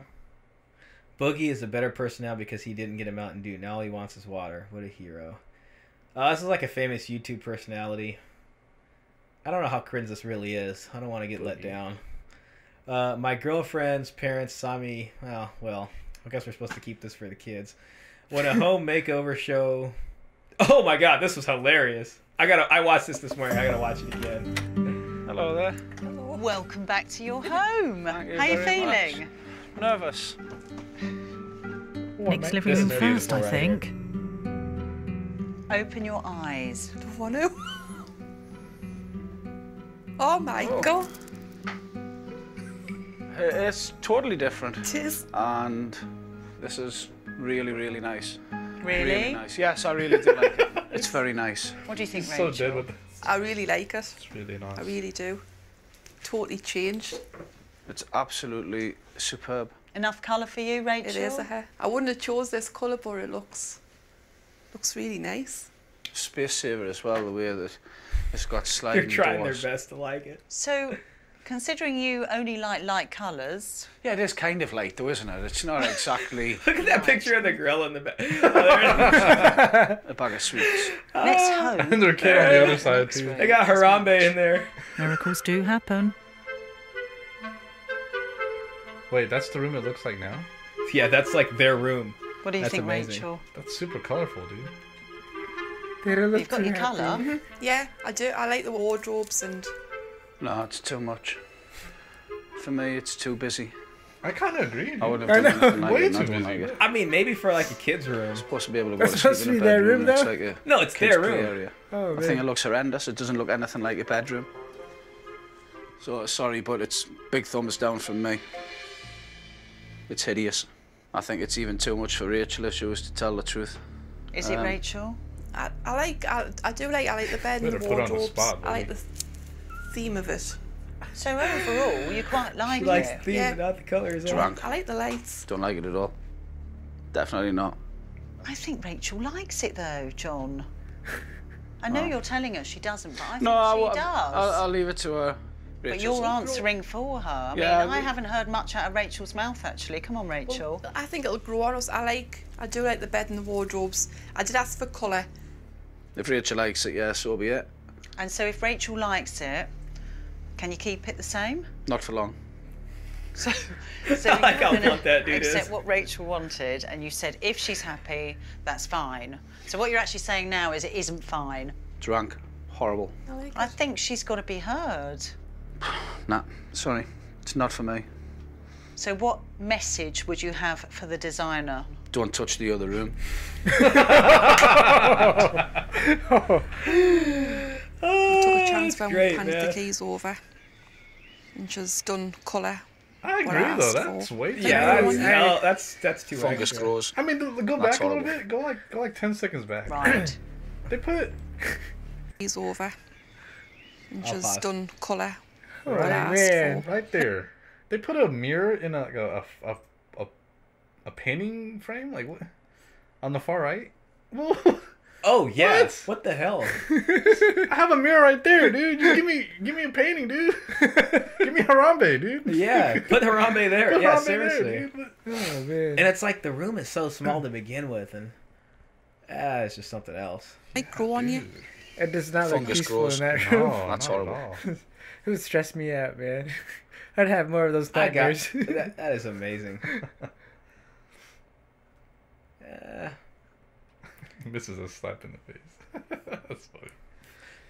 Boogie is a better person now because he didn't get a Mountain Dew. Now all he wants is water. What a hero. Uh, this is like a famous YouTube personality. I don't know how cringe this really is. I don't want to get let down. Uh, my girlfriend's parents saw me. Well, well, I guess we're supposed to keep this for the kids. When a home makeover show. Oh my god, this was hilarious. I gotta. I watched this this morning. I gotta watch it again. Hello there. Welcome back to your home. you How you very much. feeling? Nervous. Nick's living room first, I beautiful right think. Open your eyes. Don't want to. Oh my oh. god. It's totally different. It is. And this is really, really nice. Really? nice. Yes, I really do like it. It's very nice. What do you think, He's so Rachel? dead with I really like it. It's really nice. I really do. Totally changed. It's absolutely superb. Enough colour for you, Rachel? It is a hair. I wouldn't have chose this colour, but it looks looks really nice. Space saver as well, the way that it's got sliding They're trying doors. their best to like it. So, considering you only like light colours, Yeah, it is kind of light though, isn't it? It's not exactly Look at that picture of the grill in the back. a bag of sweets. next ah. home. and their kid on the other side too. they got Harambe in there. Miracles do happen. Wait, that's the room it looks like now. Yeah, that's like their room. What do you That's think, amazing. Rachel? That's super colorful, dude. They don't look You've got too your happy. colour. Yeah, I do. I like the wardrobes and No, it's too much. For me, it's too busy. I kind of agree. I would have I done know. anything like Way it, not too one busy. like it. I mean, maybe for like a kid's room. supposed to be able to go That's to supposed sleep in to a be their bedroom. room, It's though? like a No, it's kids' their play room. Area. Oh, I think it man. looks horrendous. It doesn't look anything like a bedroom. So sorry, but it's big thumbs down from me. It's hideous. I think it's even too much for Rachel if she was to tell the truth. Is it Um, Rachel? I, I like. I, I do like. I like the bed and Better the put on the wardrobes. spot, I like the theme of it. So overall, you quite like She likes it. the theme, Yeah. but not the colors. Drunk. I like the lights. Don't like it at all. Definitely not. I think Rachel likes it though, John. I know Oh. you're telling us she doesn't, but I think No, she will does. I'll, I'll leave it to her. But you're answering for her. I Yeah, mean, I haven't heard much out of Rachel's mouth actually. Come on, Rachel. Well, I think it'll grow on us. I like. I do like the bed and the wardrobes. I did ask for colour. If Rachel likes it, yeah, so be it. And so if Rachel likes it, can you keep it the same? Not for long. So, I so like you're how gonna that dude accept what Rachel wanted, and you said if she's happy, that's fine. So what you're actually saying now is it isn't fine. Drunk. Horrible. I like I think she's got to be heard. Nah, sorry. It's not for me. So what message would you have for the designer? Don't touch the other room. Oh, Took a chance when great, we handed man. the keys over, and she's done colour. I agree I though. asked That's for. way too. Yeah, Everyone that's, here- hell, that's that's too Fungus extra. grows. I mean, th- go That's back a little horrible. bit. Go like go like ten seconds back. Right. They put Keys over, and I'll she's done colour. Oh, What man. right there. They put a mirror in a like a a, a, a, a painting frame. Like what? On the far right. Well, Oh yeah. What? What, the hell? I have a mirror right there, dude. Just give me give me a painting, dude. give me Harambe, dude. Yeah, put Harambe there. Put yeah, Harambe seriously. There, dude. Oh, man. And it's like the room is so small to begin with, and ah, it's just something else. Might grow on you. It does not look Fungus peaceful grows. in that room. No. That's horrible. all. It would stress me out, man. I'd have more of those I got nightmares. that, that is amazing. Uh, This is a slap in the face. That's funny.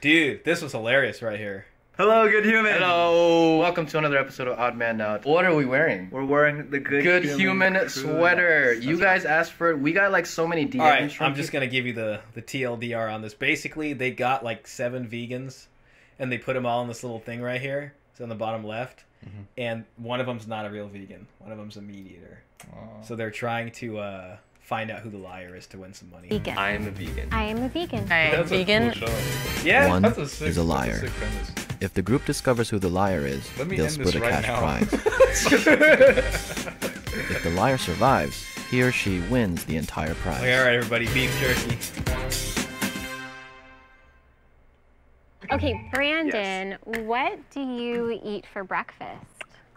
dude, this was hilarious right here. Hello, good human. Hello. Welcome to another episode of Odd Man Out. What are we wearing? We're wearing the good, Good human, crew sweater. necks. You That's guys asked for it. We got like so many DMs All right, from I'm just gonna give you the the TLDR on this. Basically, they got like seven vegans, and they put them all in this little thing right here. It's on the bottom left, Mhm. and one of them's not a real vegan. One of them's a meat eater. Oh. So they're trying to uh, find out who the liar is to win some money. Vegan. I am a vegan. I am a vegan. I am That's a vegan. cool. Yeah, One That's a sick, is a that's liar. sick. If the group discovers who the liar is, they'll split a right cash now. prize. if the liar survives, he or she wins the entire prize. Like, all right, everybody, beef jerky. Okay, Brandon, what do you eat for breakfast?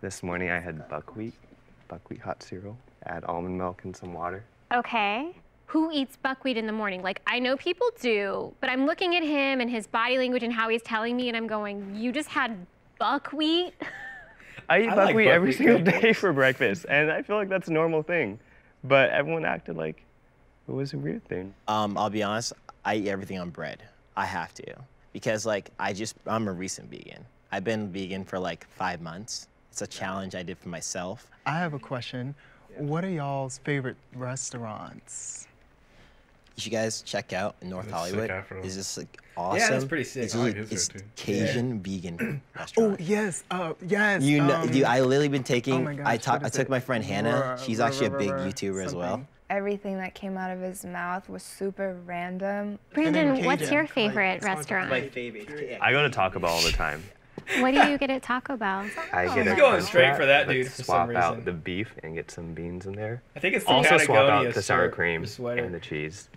This morning I had buckwheat, buckwheat hot cereal, add almond milk and some water. Okay. who eats buckwheat in the morning? Like, I know people do, but I'm looking at him and his body language and how he's telling me, and I'm going, you just had buckwheat? I eat I like buckwheat every single day for breakfast, and I feel like that's a normal thing. But everyone acted like it was a weird thing. Um, I'll be honest, I eat everything on bread. I have to. Because like I just I'm a recent vegan. I've been vegan for like five months. It's a challenge I did for myself. I have a question. What are y'all's favorite restaurants? You should guys check out North That's Hollywood. Is this like like Yeah, awesome. that's pretty sick. It's, I like it's there, too. Cajun vegan restaurant. Oh yes, uh, yes. You know, um, dude, I literally been oh taking. my I gosh, talk, what I took it? my friend Hannah. Ra- She's ra- actually a ra- big ra- YouTuber as well. Something. Everything that came out of his mouth was super random. Brandon, what's your favorite restaurant? My favorite. I go to Taco Bell all the time. What do you get at Taco Bell? I get he's a going straight for that, but dude, for some Swap out reason. the beef and get some beans in there. I think it's the also swap out the sour cream sweater. and the cheese.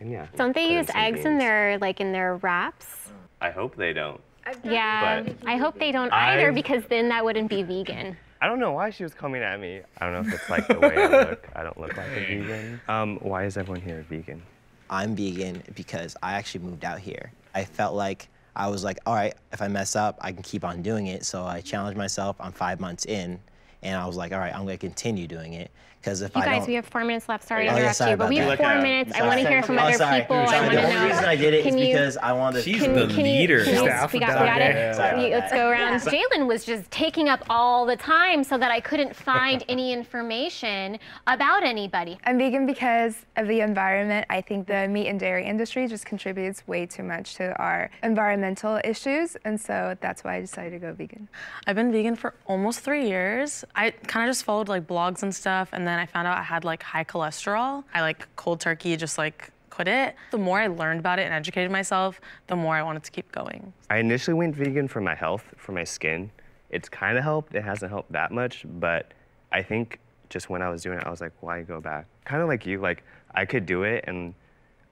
And yeah. Don't they put in use some eggs in their like in their wraps? I hope they don't. Yeah, I hope they don't either I've- because then that wouldn't be vegan. I don't know why she was coming at me. I don't know if it's like the way I look. I don't look like a vegan. Um, why is everyone here vegan? I'm vegan because I actually moved out here. I felt like I was like, all right, if I mess up, I can keep on doing it. So I challenged myself. I'm five months in, and I was like, all right, I'm gonna continue doing it because if You I guys, don't, we have four minutes left. Sorry to Oh, yeah, interrupt sorry you, but we have four Look, uh, minutes. I want to hear from Oh, other sorry. people. I Sorry, want the to only know. reason I did it is can you- because I wanted. She's Can- the can leader. can you- Staff we got, we got it. Sorry about let's that. go around. Jalen was just taking up all the time so that I couldn't find any information about anybody. I'm vegan because of the environment. I think the meat and dairy industry just contributes way too much to our environmental issues, and so that's why I decided to go vegan. I've been vegan for almost three years. I kind of just followed like blogs and stuff, and then I found out I had like high cholesterol. I like cold turkey, just like quit it. The more I learned about it and educated myself, the more I wanted to keep going. I initially went vegan for my health, for my skin. It's kind of helped. It hasn't helped that much, but I think just when I was doing it, I was like, why go back? Kind of like you, like I could do it, and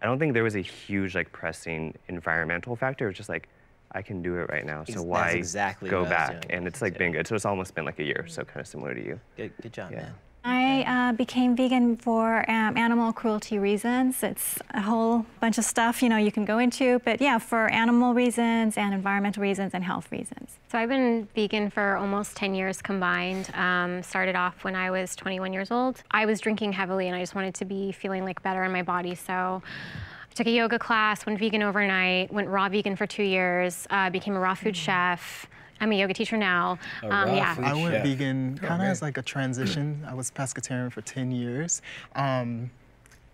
I don't think there was a huge like pressing environmental factor. It was just like I can do it right now, so that's why exactly go what I was back? And it's like been good. So it's almost been like a year, so kind of similar to you. Good, good job, man. I uh, became vegan for um, animal cruelty reasons. It's a whole bunch of stuff, you know, you can go into, but yeah, for animal reasons and environmental reasons and health reasons. So I've been vegan for almost 10 years combined. Um, started off when I was 21 years old. I was drinking heavily and I just wanted to be feeling like better in my body. So I took a yoga class, went vegan overnight, went raw vegan for two years, uh, became a raw food chef. I'm a yoga teacher now. Um, yeah. I went vegan Oh, kind of man. as like a transition. I was pescatarian for 10 years. Um,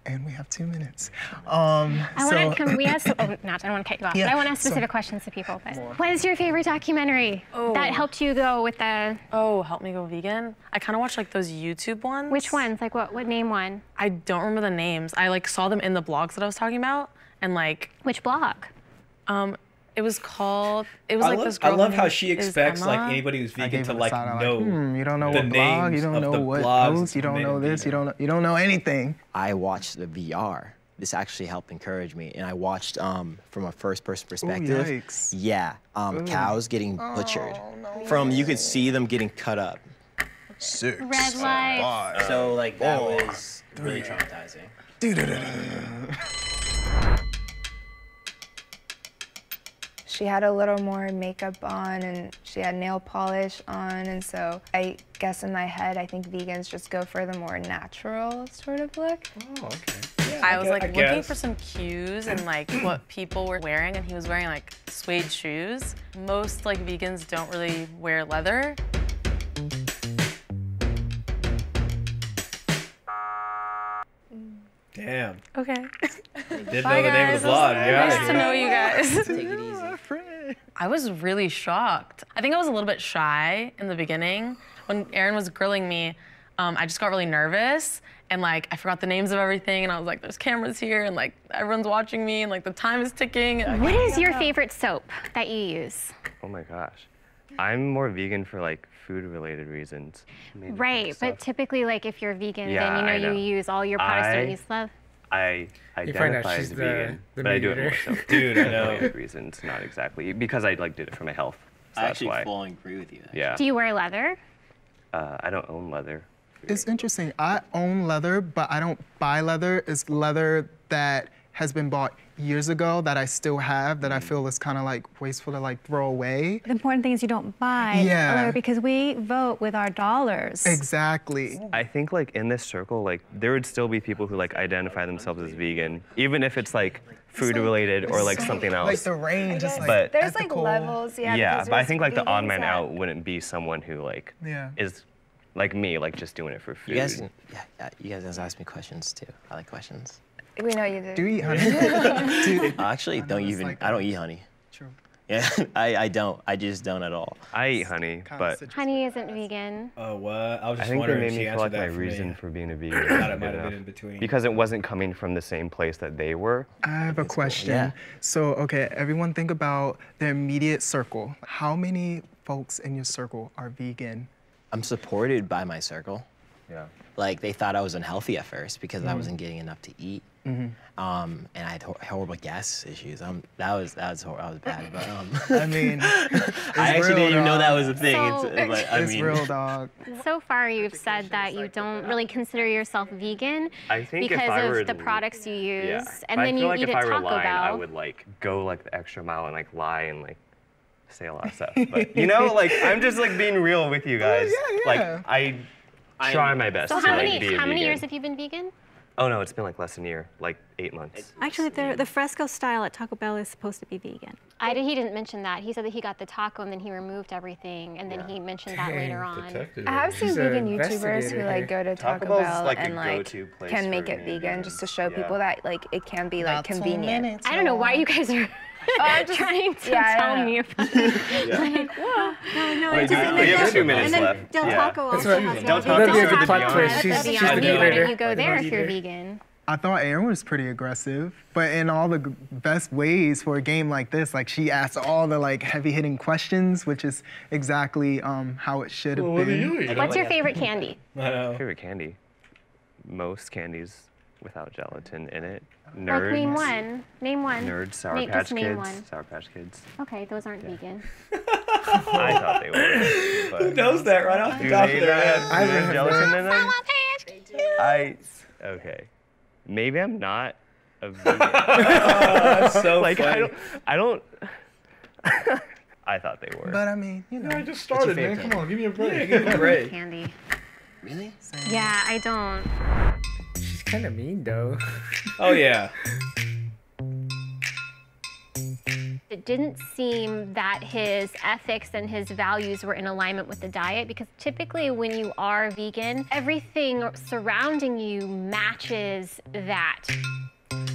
and we have two minutes. Um, I so, want to come. We ask. Oh, not. I don't want to cut you off. Yeah, but I want to ask so- specific questions to people. But what is your favorite documentary that helped you go with the? Oh, help me go vegan. I kind of watch like those YouTube ones. Which ones? Like what? What name one? I don't remember the names. I like saw them in the blogs that I was talking about, and like. Which blog? Um, it was called. It was I like love, this I love how she expects like anybody who's vegan to it a like side eye, know hmm, you don't know the what blog, you don't know the what blogs post, you don't know being this, you don't know, you don't know anything. I watched the VR. This actually helped encourage me, and I watched um, from a first-person perspective. yikes. Yeah, um, Ooh. cows getting butchered. From you could see them getting cut up. Six. Red lights. So like that four, was really traumatizing. She had a little more makeup on and she had nail polish on, and so I guess in my head, I think vegans just go for the more natural sort of look. Oh, okay. Yeah, I was like I looking guess. for some cues and like what people were wearing, and he was wearing like suede shoes. Most like vegans don't really wear leather. Damn. Okay. Didn't Bye, know the name of the guys. vlog. Yeah. Nice to know you guys. Take it easy. I was really shocked. I think I was a little bit shy in the beginning. When Aaron was grilling me, um, I just got really nervous and like I forgot the names of everything and I was like, there's cameras here and like everyone's watching me and like the time is ticking. What is your favorite soap that you use? Oh my gosh. I'm more vegan for like food related reasons. Right, but typically, like if you're vegan, Yeah, then you know, know. you use all your products I- that you love. I You find out identify she's as the- vegan, the but I do it more so Dude, I for know. related reasons, not exactly because I like did it for my health. So I that's actually why. fully agree with you. Yeah. Do you wear leather? Uh, I don't own leather. It's interesting. I own leather, but I don't buy leather. It's leather that has been bought years ago that I still have that I Mm. feel is kind of like wasteful to like throw away. The important thing is you don't buy Yeah. because we vote with our dollars. Exactly. I think like in this circle, like there would still be people who like identify themselves as vegan, even if it's like food related or like something else. Like the range is like But There's like levels, yeah. yeah, but I think like the odd man out wouldn't be someone who like Yeah. is like me, like just doing it for food. You guys, yeah, yeah, you guys ask me questions too. I like questions. We know you do. Do you eat honey? Dude, I actually don't even. like I don't eat honey. True. Yeah, I, I don't. I just don't at all. I eat honey, but Honey isn't vegan. Oh, what? I was just I just think they wondering made if me she feel answered like my for reason me. for being a vegan Thought wasn't it good might have been in between. because it wasn't coming from the same place that they were. I have a question. Yeah. So, okay, everyone think about the immediate circle. How many folks in your circle are vegan? I'm supported by my circle. Yeah. Like they thought I was unhealthy at first because I Mhm. wasn't getting enough to eat. Mhm. Um, and I had hor- horrible gas issues. Um, that was that was hor- that was bad. But um, I mean, I actually real, didn't even know that was a thing. So- it's, but, I it's mean, real, dog. So far, you've said that you don't really consider yourself vegan I think if because I of were the products you use, Yeah. and But then I feel you like eat if at I were Taco lying, I would like go like the extra mile and like lie and like say a lot of stuff. But you know, like I'm just like being real with you guys. yeah. Like I try my best So to how like many be how many vegan. years have you been vegan? Oh no, it's been like less than a year, like eight months. Actually, the, the fresco style at Taco Bell is supposed to be vegan. I did, he didn't mention that. He said that he got the taco and then he removed everything, and then he mentioned that later on. Detective. I have seen She's vegan YouTubers who like go to Taco Taco, Bell like, and like can make it vegan vegan. just to show Yeah. people that like it can be like Not convenient. minutes, I don't know why you guys are I just- trying to yeah, tell don't me know. about it. Yeah. Like, whoa. No, no, Wait, it's just- we- and we then have two Del- minutes and then left. Del Yeah. Taco That's also has Don't talk That'd be a good plot twist. She's, the she's beyond the vegan. narrator. You go there if you're vegan. I thought Aaron was pretty aggressive, but in all the best ways for a game like this, like she asked all the like heavy hitting questions, which is exactly um, how it should have Well, what been. you? What's your favorite candy? I know. Favorite candy? Most candies without gelatin in it. Like Nerds. name one. Name one. Nerds, Sour Name- Patch just name Kids. one. Sour Patch Kids. Okay, those aren't vegan. I thought they were. Who knows that right off the do top of their head? I do they have have gelatin in them? Patch. I okay. Maybe I'm not a vegan. Oh, that's so like I funny. don't I don't I thought they were. But I mean, you know, I just started, man. Come on, give me a break. Yeah, give me a break. Candy. really? Yeah, I don't. She's kind of mean though. Oh yeah. It didn't seem that his ethics and his values were in alignment with the diet because typically when you are vegan, everything surrounding you matches that.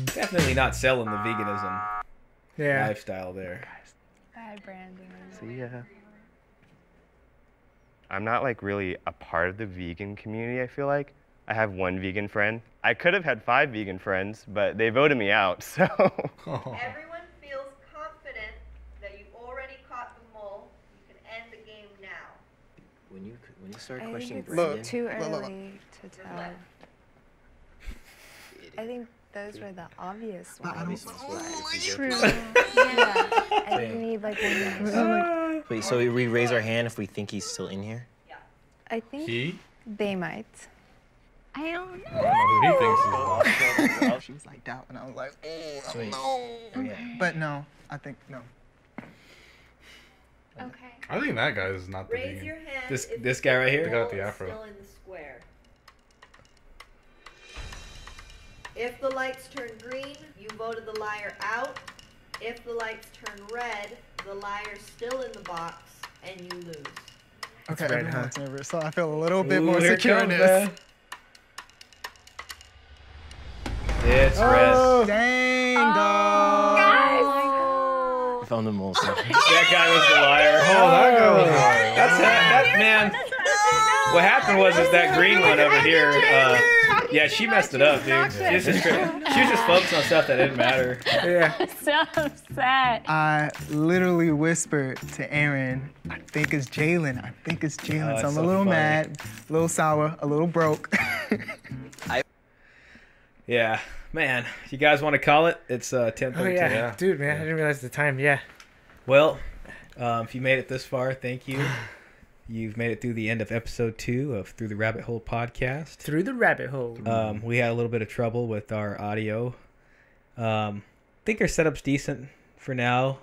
Definitely not selling the veganism Yeah. lifestyle there. Bad branding. See ya. I'm not like really a part of the vegan community, I feel like. I have one vegan friend. I could have had five vegan friends, but they voted me out, so Everyone feels confident that you already caught the mole. You can end the game now. When you when you start I think questioning it's Brandon, too look, look, look. early to tell. I think those were the obvious I ones. don't- True. Yeah. I think we need like one more. Wait, so we raise our hand if we think he's still in here? Yeah. I think He? they might. I don't I don't know who he thinks is boss. Oh, she was like that, and I was like, oh, I Sweet. don't. Okay. But no, I think no. Okay. I think that guy is not the Raise vegan. your hand. This if this guy right The here. guy with the afro. Still in the square. If the lights turn green, you voted the liar out. If the lights turn red, the liar's still in the box and you lose. Okay, red, everyone's nervous, so I feel a little bit Ooh, more secure in this. man. It's red. Oh, dang, dog. I found the mole. so- That guy was the liar. Oh, that guy was lying. That's that, that man. What happened was is that green one over here. Uh, yeah, she messed it up, dude. She was just tri- she was just focused on stuff that didn't matter. Yeah. So upset. I literally whispered to Aaron, I think it's Jalen. I think it's Jalen. Oh, so I'm that's a little funny. mad, a little sour, a little broke. I Yeah, man. You guys want to call it? It's uh, 10:32. Oh yeah. dude, man, I didn't realize the time. Yeah. Well, um, if you made it this far, thank you. You've made it through the end of episode two of Through the Rabbit Hole podcast. Through the rabbit hole. Um, we had a little bit of trouble with our audio. Um, I think our setup's decent for now.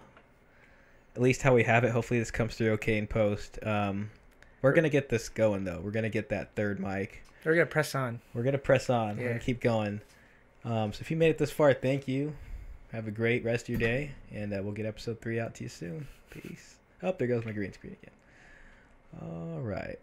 At least how we have it. Hopefully this comes through okay in post. Um, we're gonna get this going though. We're gonna get that third mic. We're gonna press on. We're gonna press on. We're Yeah. gonna keep going. Um, so if you made it this far, thank you. Have a great rest of your day, and uh, we'll get episode three out to you soon. Peace. Oh, there goes my green screen again. All right.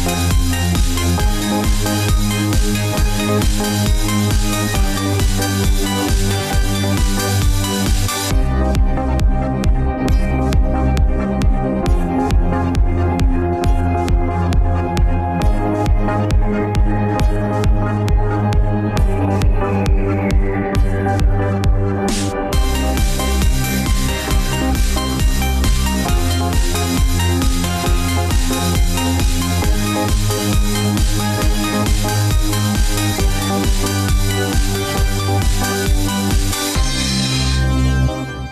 Música